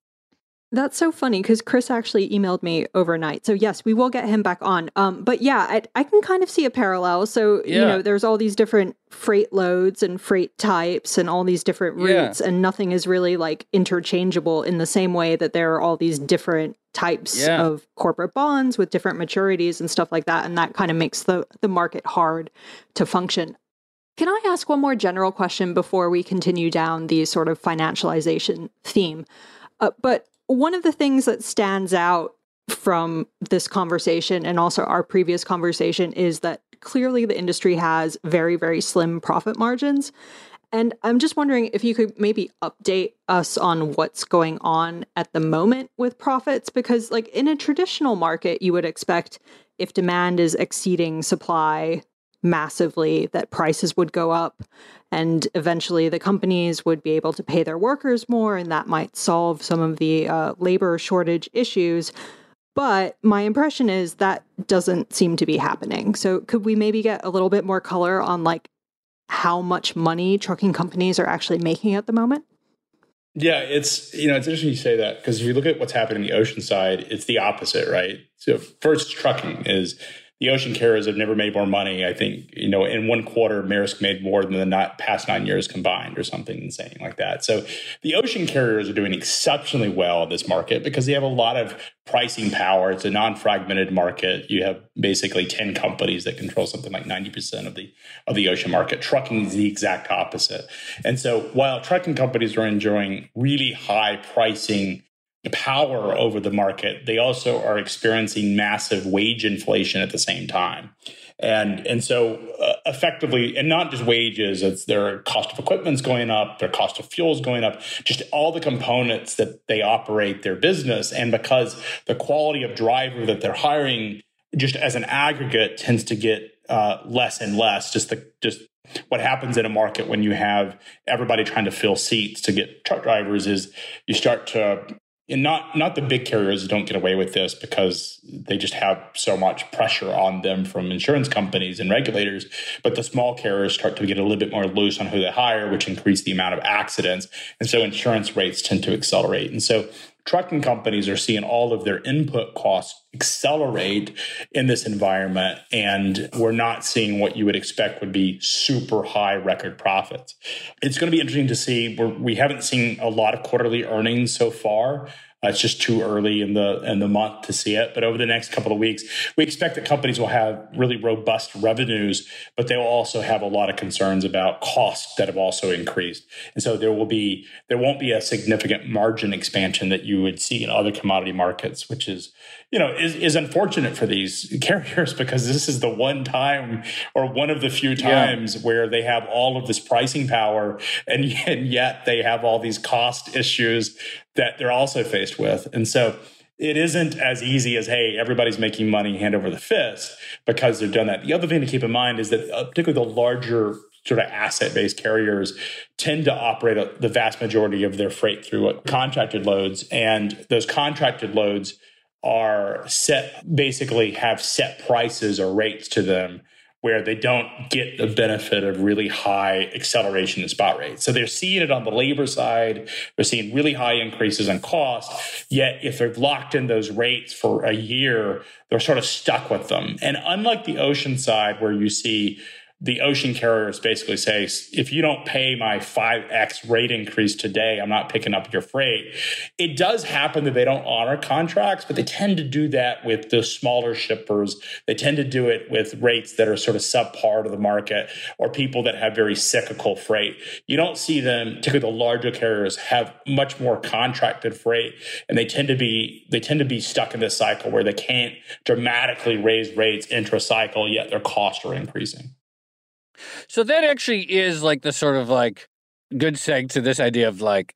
That's so funny because Chris actually emailed me overnight. So yes, we will get him back on. Um, but yeah, I, I can kind of see a parallel. So yeah. you know, there's all these different freight loads and freight types and all these different routes, yeah. and nothing is really like interchangeable in the same way that there are all these different types yeah. of corporate bonds with different maturities and stuff like that, and that kind of makes the the market hard to function. Can I ask one more general question before we continue down the sort of financialization theme? Uh, but one of the things that stands out from this conversation and also our previous conversation is that clearly the industry has very, very slim profit margins. And I'm just wondering if you could maybe update us on what's going on at the moment with profits, because, like, in a traditional market, you would expect if demand is exceeding supply, massively that prices would go up and eventually the companies would be able to pay their workers more and that might solve some of the uh, labor shortage issues. But my impression is that doesn't seem to be happening. So could we maybe get a little bit more color on like how much money trucking companies are actually making at the moment? Yeah, it's you know it's interesting you say that because if you look at what's happening in the ocean side, it's the opposite, right? So first, trucking is the ocean carriers have never made more money. I think, you know, in one quarter, Maersk made more than the not past nine years combined or something insane like that. So the ocean carriers are doing exceptionally well in this market because they have a lot of pricing power. It's a non-fragmented market. You have basically 10 companies that control something like 90% of the of the ocean market. Trucking is the exact opposite. And so while trucking companies are enjoying really high pricing power over the market, they also are experiencing massive wage inflation at the same time. And and so uh, effectively, and not just wages, it's their cost of equipment's going up, their cost of fuel's going up, just all the components that they operate their business. And because the quality of driver that they're hiring, just as an aggregate, tends to get uh, less and less. Just the just what happens in a market when you have everybody trying to fill seats to get truck drivers is you start to and not not the big carriers don't get away with this because they just have so much pressure on them from insurance companies and regulators but the small carriers start to get a little bit more loose on who they hire which increase the amount of accidents. And so insurance rates tend to accelerate. And so trucking companies are seeing all of their input costs accelerate in this environment and we're not seeing what you would expect would be super high record profits. It's going to be interesting to see. We're, we have not seen a lot of quarterly earnings so far Uh, it's just too early in the in the month to see it. But over the next couple of weeks, we expect that companies will have really robust revenues, but they will also have a lot of concerns about costs that have also increased. And so there will be there won't be a significant margin expansion that you would see in other commodity markets, which is you know is, is unfortunate for these carriers because this is the one time or one of the few times yeah. where they have all of this pricing power and, and yet they have all these cost issues that they're also faced with. And so it isn't as easy as hey everybody's making money hand over the fist because they've done that the other thing to keep in mind is that uh, particularly the larger sort of asset-based carriers tend to operate a, the vast majority of their freight through contracted loads and those contracted loads are set basically have set prices or rates to them where they don't get the benefit of really high acceleration in spot rates. So they're seeing it on the labor side. They're seeing really high increases in cost. Yet if they've locked in those rates for a year, they're sort of stuck with them. And unlike the ocean side where you see the ocean carriers basically say, if you don't pay my 5x rate increase today, I'm not picking up your freight. It does happen that they don't honor contracts, but they tend to do that with the smaller shippers. They tend to do it with rates that are sort of subpar to the market or people that have very cyclical freight. You don't see them, particularly the larger carriers, have much more contracted freight, and they tend to be they tend to be stuck in this cycle where they can't dramatically raise rates intra cycle, yet their costs are increasing. So that actually is like the sort of like good seg to this idea of like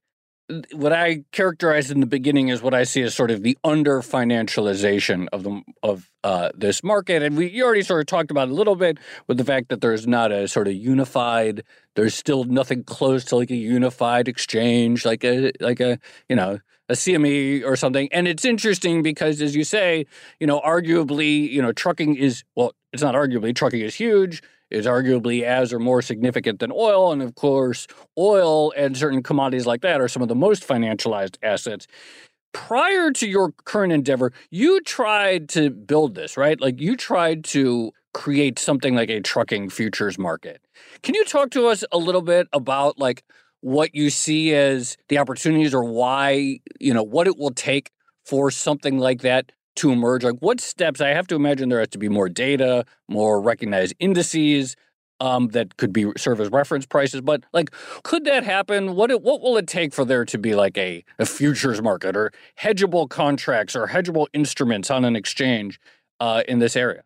what I characterized in the beginning is what I see as sort of the under financialization of the of uh, this market, and we you already sort of talked about a little bit with the fact that there's not a sort of unified. There's still nothing close to like a unified exchange, like a like a you know a CME or something. And it's interesting because, as you say, you know, arguably, you know, trucking is well, it's not arguably trucking is huge is arguably as or more significant than oil. And of course, oil and certain commodities like that are some of the most financialized assets. Prior to your current endeavor, you tried to build this, right? Like you tried to create something like a trucking futures market. Can you talk to us a little bit about like what you see as the opportunities or why, you know, what it will take for something like that to emerge? Like, what steps? I have to imagine there has to be more data, more recognized indices um, that could be serve as reference prices. But like, could that happen? What it, what will it take for there to be like a, a futures market or hedgeable contracts or hedgeable instruments on an exchange uh, in this area?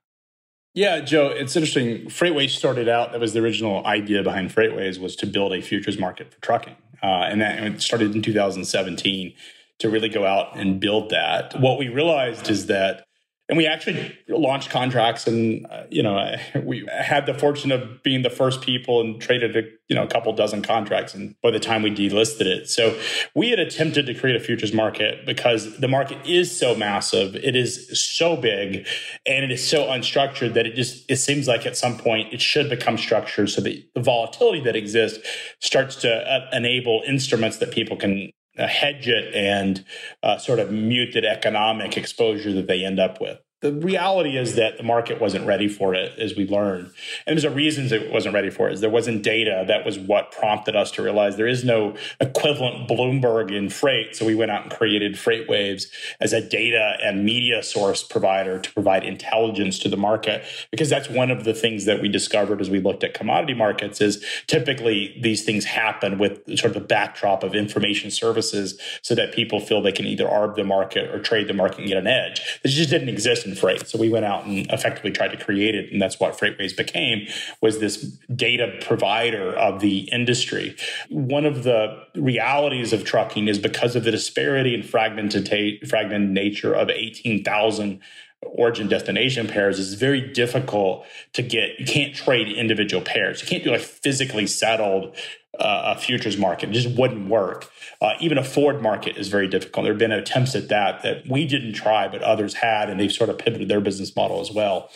Yeah, Joe, it's interesting. FreightWaves started out, that was the original idea behind FreightWaves was to build a futures market for trucking. Uh, and that started in 2017 to really go out and build that. What we realized is that and we actually launched contracts and uh, you know we had the fortune of being the first people and traded a you know a couple dozen contracts and by the time we delisted it so we had attempted to create a futures market because the market is so massive it is so big and it is so unstructured that it just it seems like at some point it should become structured so that the volatility that exists starts to uh, enable instruments that people can hedge it and uh, sort of mute the economic exposure that they end up with the reality is that the market wasn't ready for it, as we learned. And there's a reason it wasn't ready for it. Is there wasn't data. That was what prompted us to realize there is no equivalent Bloomberg in freight. So we went out and created FreightWaves as a data and media source provider to provide intelligence to the market. Because that's one of the things that we discovered as we looked at commodity markets is typically these things happen with sort of the backdrop of information services so that people feel they can either arb the market or trade the market and get an edge. This just didn't exist in freight. So we went out and effectively tried to create it. And that's what FreightWaves became was this data provider of the industry. One of the realities of trucking is because of the disparity and fragmented, fragmented nature of 18,000 origin destination pairs is very difficult to get you can't trade individual pairs you can't do like physically settled uh, a futures market. It just wouldn't work. Uh, even a forward market is very difficult. There have been attempts at that that we didn't try, but others had, and they've sort of pivoted their business model as well.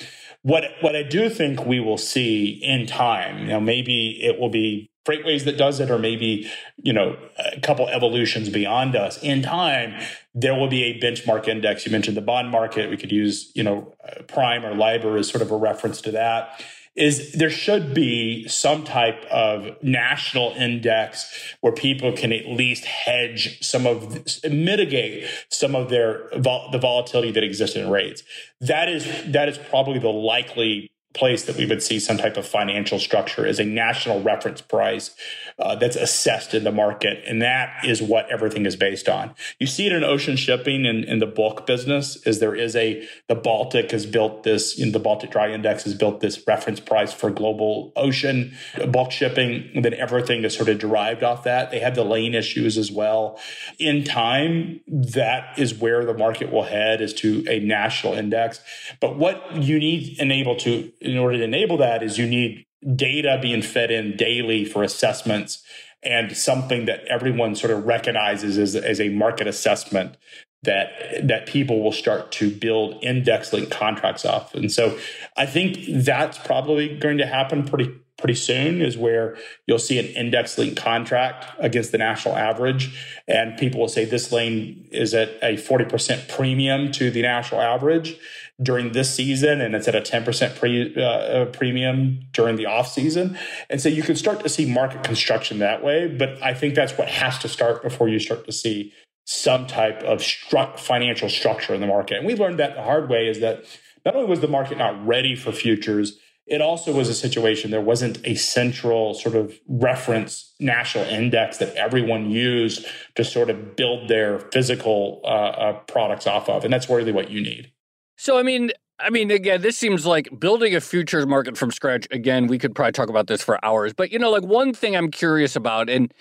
What what I do think we will see in time, you know, maybe it will be FreightWaves that does it, or maybe you know a couple evolutions beyond us. In time, there will be a benchmark index. You mentioned the bond market. We could use you know Prime or LIBOR as sort of a reference to that is there should be some type of national index where people can at least hedge some of mitigate some of their the volatility that exists in rates. That is that is probably the likely place that we would see some type of financial structure is a national reference price uh, that's assessed in the market. And that is what everything is based on. You see it in ocean shipping and in, the bulk business is there is a, the Baltic has built this, in the Baltic Dry Index has built this reference price for global ocean bulk shipping. And then everything is sort of derived off that. They have the lane issues as well. In time, that is where the market will head is to a national index. But what you need enable to, in order to enable that is you need data being fed in daily for assessments and something that everyone sort of recognizes as, as a market assessment that that people will start to build index linked contracts off. And so I think that's probably going to happen pretty pretty soon is where you'll see an index linked contract against the national average. And people will say this lane is at a 40% premium to the national average during this season and it's at a 10% pre, uh, uh, premium during the off season. And so you can start to see market construction that way but i think that's what has to start before you start to see some type of stru- financial structure in the market. And we learned that the hard way is that not only was the market not ready for futures it also was a situation there wasn't a central sort of reference national index that everyone used to sort of build their physical uh, uh, products off of and that's really what you need so, I mean, I mean, again, this seems like building a futures market from scratch. Again, we could probably talk about this for hours, but you know, like one thing I'm curious about, and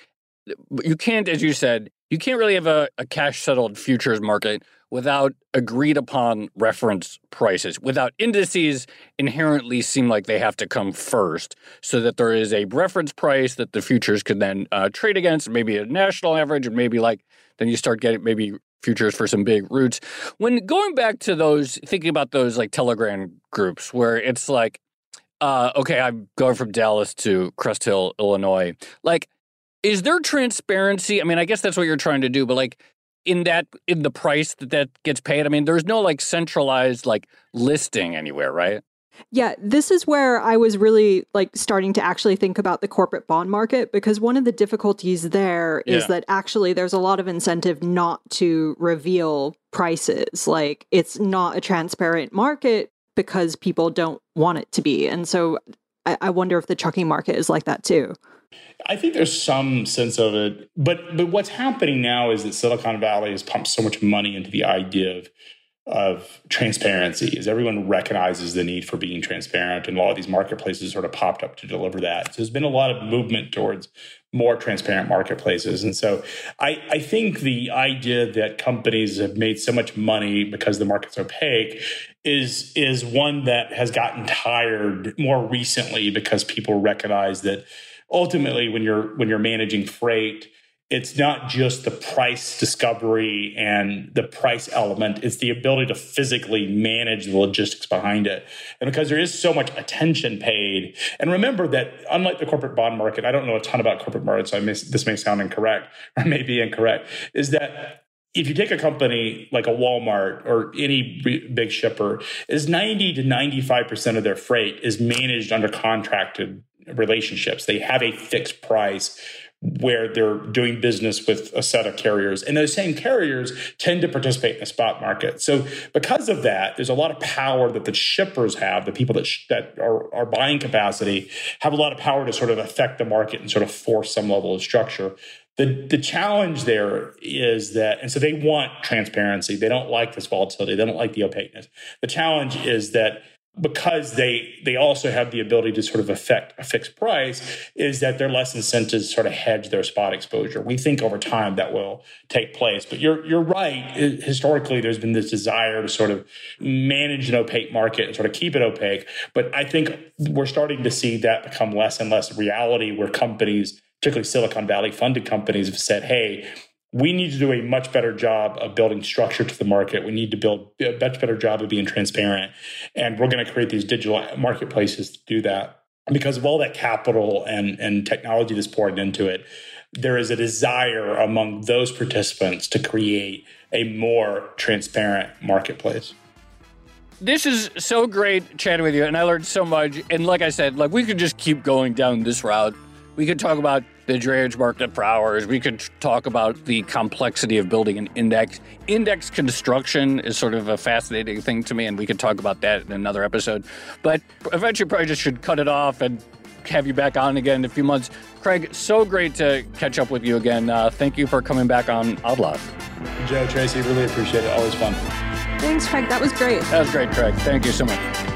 you can't, as you said, you can't really have a, a cash settled futures market without agreed upon reference prices. Without indices inherently seem like they have to come first, so that there is a reference price that the futures could then uh, trade against, maybe a national average, and maybe like then you start getting maybe futures for some big routes. When going back to those, thinking about those like Telegram groups where it's like, uh, okay, I'm going from Dallas to Crest Hill, Illinois. Like, is there transparency? I mean, I guess that's what you're trying to do, but like in that in the price that that gets paid, I mean, there's no like centralized like listing anywhere, right? Yeah, this is where I was really like starting to actually think about the corporate bond market because one of the difficulties there is yeah. that actually there's a lot of incentive not to reveal prices. Like it's not a transparent market because people don't want it to be. And so I, I wonder if the trucking market is like that too. I think there's some sense of it, but but what's happening now is that Silicon Valley has pumped so much money into the idea of of transparency is everyone recognizes the need for being transparent and a lot of these marketplaces sort of popped up to deliver that. So there's been a lot of movement towards more transparent marketplaces. And so I, I think the idea that companies have made so much money because the market's opaque is is one that has gotten tired more recently because people recognize that ultimately when you're when you're managing freight it's not just the price discovery and the price element it's the ability to physically manage the logistics behind it and because there is so much attention paid and remember that unlike the corporate bond market i don't know a ton about corporate markets so may, this may sound incorrect or may be incorrect is that if you take a company like a Walmart or any big shipper, is 90 to 95% of their freight is managed under contracted relationships. They have a fixed price where they're doing business with a set of carriers. And those same carriers tend to participate in the spot market. So because of that, there's a lot of power that the shippers have, the people that, sh- that are, are buying capacity have a lot of power to sort of affect the market and sort of force some level of structure. The, the challenge there is that, and so they want transparency. They don't like this volatility. They don't like the opaqueness. The challenge is that because they they also have the ability to sort of affect a fixed price is that they're less incented to sort of hedge their spot exposure. We think over time that will take place. But you're you're right. Historically, there's been this desire to sort of manage an opaque market and sort of keep it opaque. But I think we're starting to see that become less and less reality where companies particularly Silicon Valley funded companies have said, hey, we need to do a much better job of building structure to the market. We need to build a much better job of being transparent. And we're going to create these digital marketplaces to do that. because of all that capital and, and technology that's poured into it, there is a desire among those participants to create a more transparent marketplace. This is so great chatting with you, and I learned so much. And like I said, like we could just keep going down this route. We could talk about the drayage market for hours. We could talk about the complexity of building an index. Index construction is sort of a fascinating thing to me, and we could talk about that in another episode. But eventually, probably just should cut it off and have you back on again in a few months. Craig, so great to catch up with you again. Uh, thank you for coming back on Odd Joe, Tracy, really appreciate it. Always fun. Thanks, Craig. That was great. That was great, Craig. Thank you so much.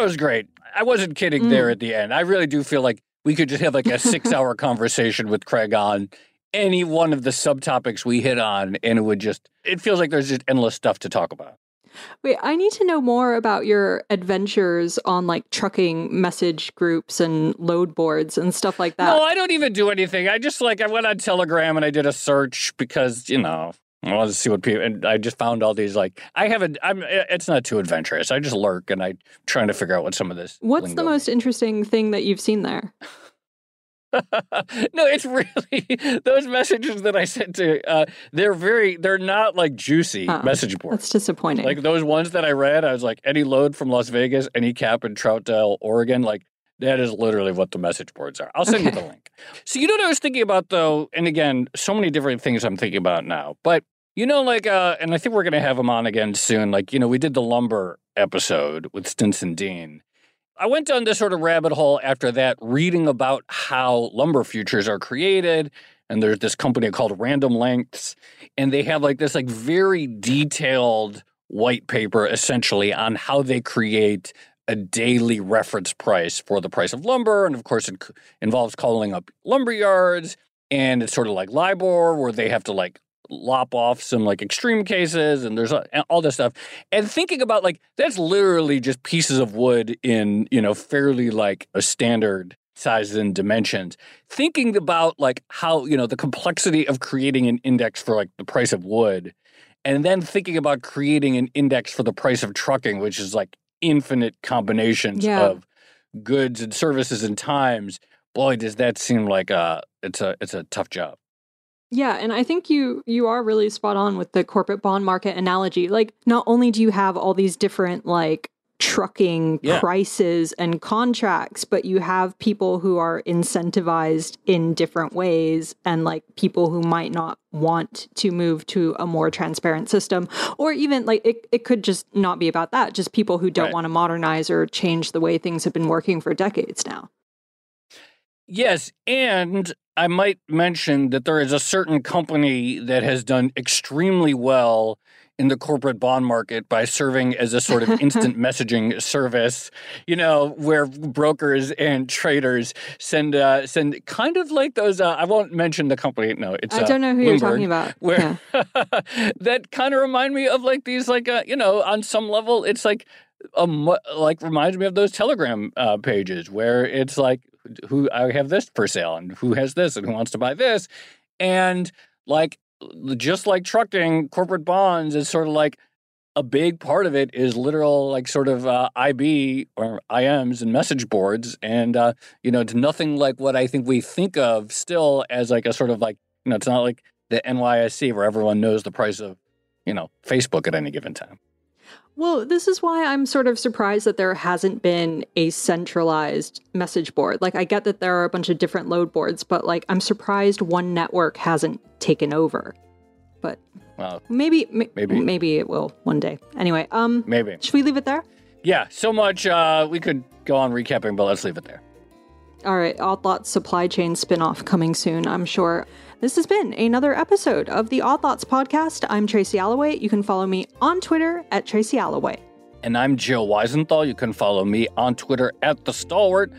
That was great. I wasn't kidding mm. there at the end. I really do feel like we could just have like a six hour conversation with Craig on any one of the subtopics we hit on, and it would just, it feels like there's just endless stuff to talk about. Wait, I need to know more about your adventures on like trucking message groups and load boards and stuff like that. No, I don't even do anything. I just like I went on Telegram and I did a search because, you know, I wanted to see what people, and I just found all these like I haven't. I'm. It's not too adventurous. I just lurk and I trying to figure out what some of this. What's the most interesting thing that you've seen there? no, it's really those messages that I sent to. Uh, they're very. They're not like juicy oh, message boards. That's disappointing. Like those ones that I read, I was like, any load from Las Vegas, any cap in Troutdale, Oregon. Like that is literally what the message boards are. I'll send okay. you the link. So you know what I was thinking about though, and again, so many different things I'm thinking about now. But you know, like, uh, and I think we're gonna have him on again soon. Like, you know, we did the lumber episode with Stinson Dean. I went down this sort of rabbit hole after that, reading about how lumber futures are created. And there's this company called Random Lengths, and they have like this like very detailed white paper essentially on how they create a daily reference price for the price of lumber. And of course, it involves calling up lumber yards. And it's sort of like LIBOR, where they have to like lop off some like extreme cases and there's all this stuff. And thinking about like, that's literally just pieces of wood in, you know, fairly like a standard sizes and dimensions. Thinking about like how, you know, the complexity of creating an index for like the price of wood and then thinking about creating an index for the price of trucking, which is like infinite combinations yeah. of goods and services and times, boy, does that seem like a it's a it's a tough job. Yeah, and I think you you are really spot on with the corporate bond market analogy. Like not only do you have all these different like trucking yeah. prices and contracts, but you have people who are incentivized in different ways and like people who might not want to move to a more transparent system. Or even like it, it could just not be about that, just people who don't right. want to modernize or change the way things have been working for decades now. Yes, and I might mention that there is a certain company that has done extremely well in the corporate bond market by serving as a sort of instant messaging service, you know, where brokers and traders send uh, send kind of like those. Uh, I won't mention the company. No, it's I don't know who Bloomberg, you're talking about. Where yeah. that kind of remind me of like these, like uh, you know, on some level, it's like um, like reminds me of those Telegram uh, pages where it's like who I have this for sale and who has this and who wants to buy this, and like just like trucking, corporate bonds is sort of like a big part of it is literal, like sort of uh, IB or IMs and message boards. And, uh, you know, it's nothing like what I think we think of still as like a sort of like, you know, it's not like the NYSE where everyone knows the price of, you know, Facebook at any given time. Well, this is why I'm sort of surprised that there hasn't been a centralized message board. Like, I get that there are a bunch of different load boards, but like, I'm surprised one network hasn't taken over. But well, maybe, maybe, maybe it will one day. Anyway, um, maybe should we leave it there? Yeah, so much. Uh, we could go on recapping, but let's leave it there. All right, Odd Lots supply chain spinoff coming soon, I'm sure. This has been another episode of the Odd Lots podcast. I'm Tracy Alloway. You can follow me on Twitter at Tracy Alloway. And I'm Joe Weisenthal. You can follow me on Twitter at The Stalwart.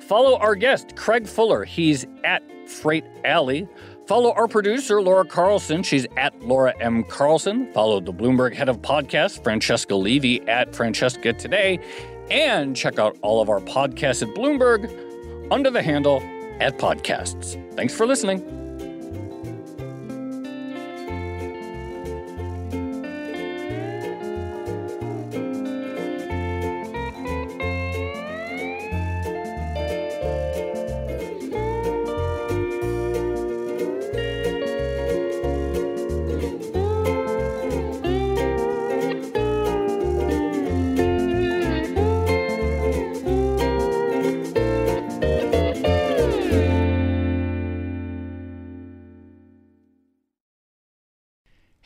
Follow our guest, Craig Fuller. He's at Freight Alley. Follow our producer, Laura Carlson. She's at Laura M. Carlson. Follow the Bloomberg head of podcast, Francesca Levy, at Francesca Today. And check out all of our podcasts at Bloomberg under the handle at Podcasts. Thanks for listening.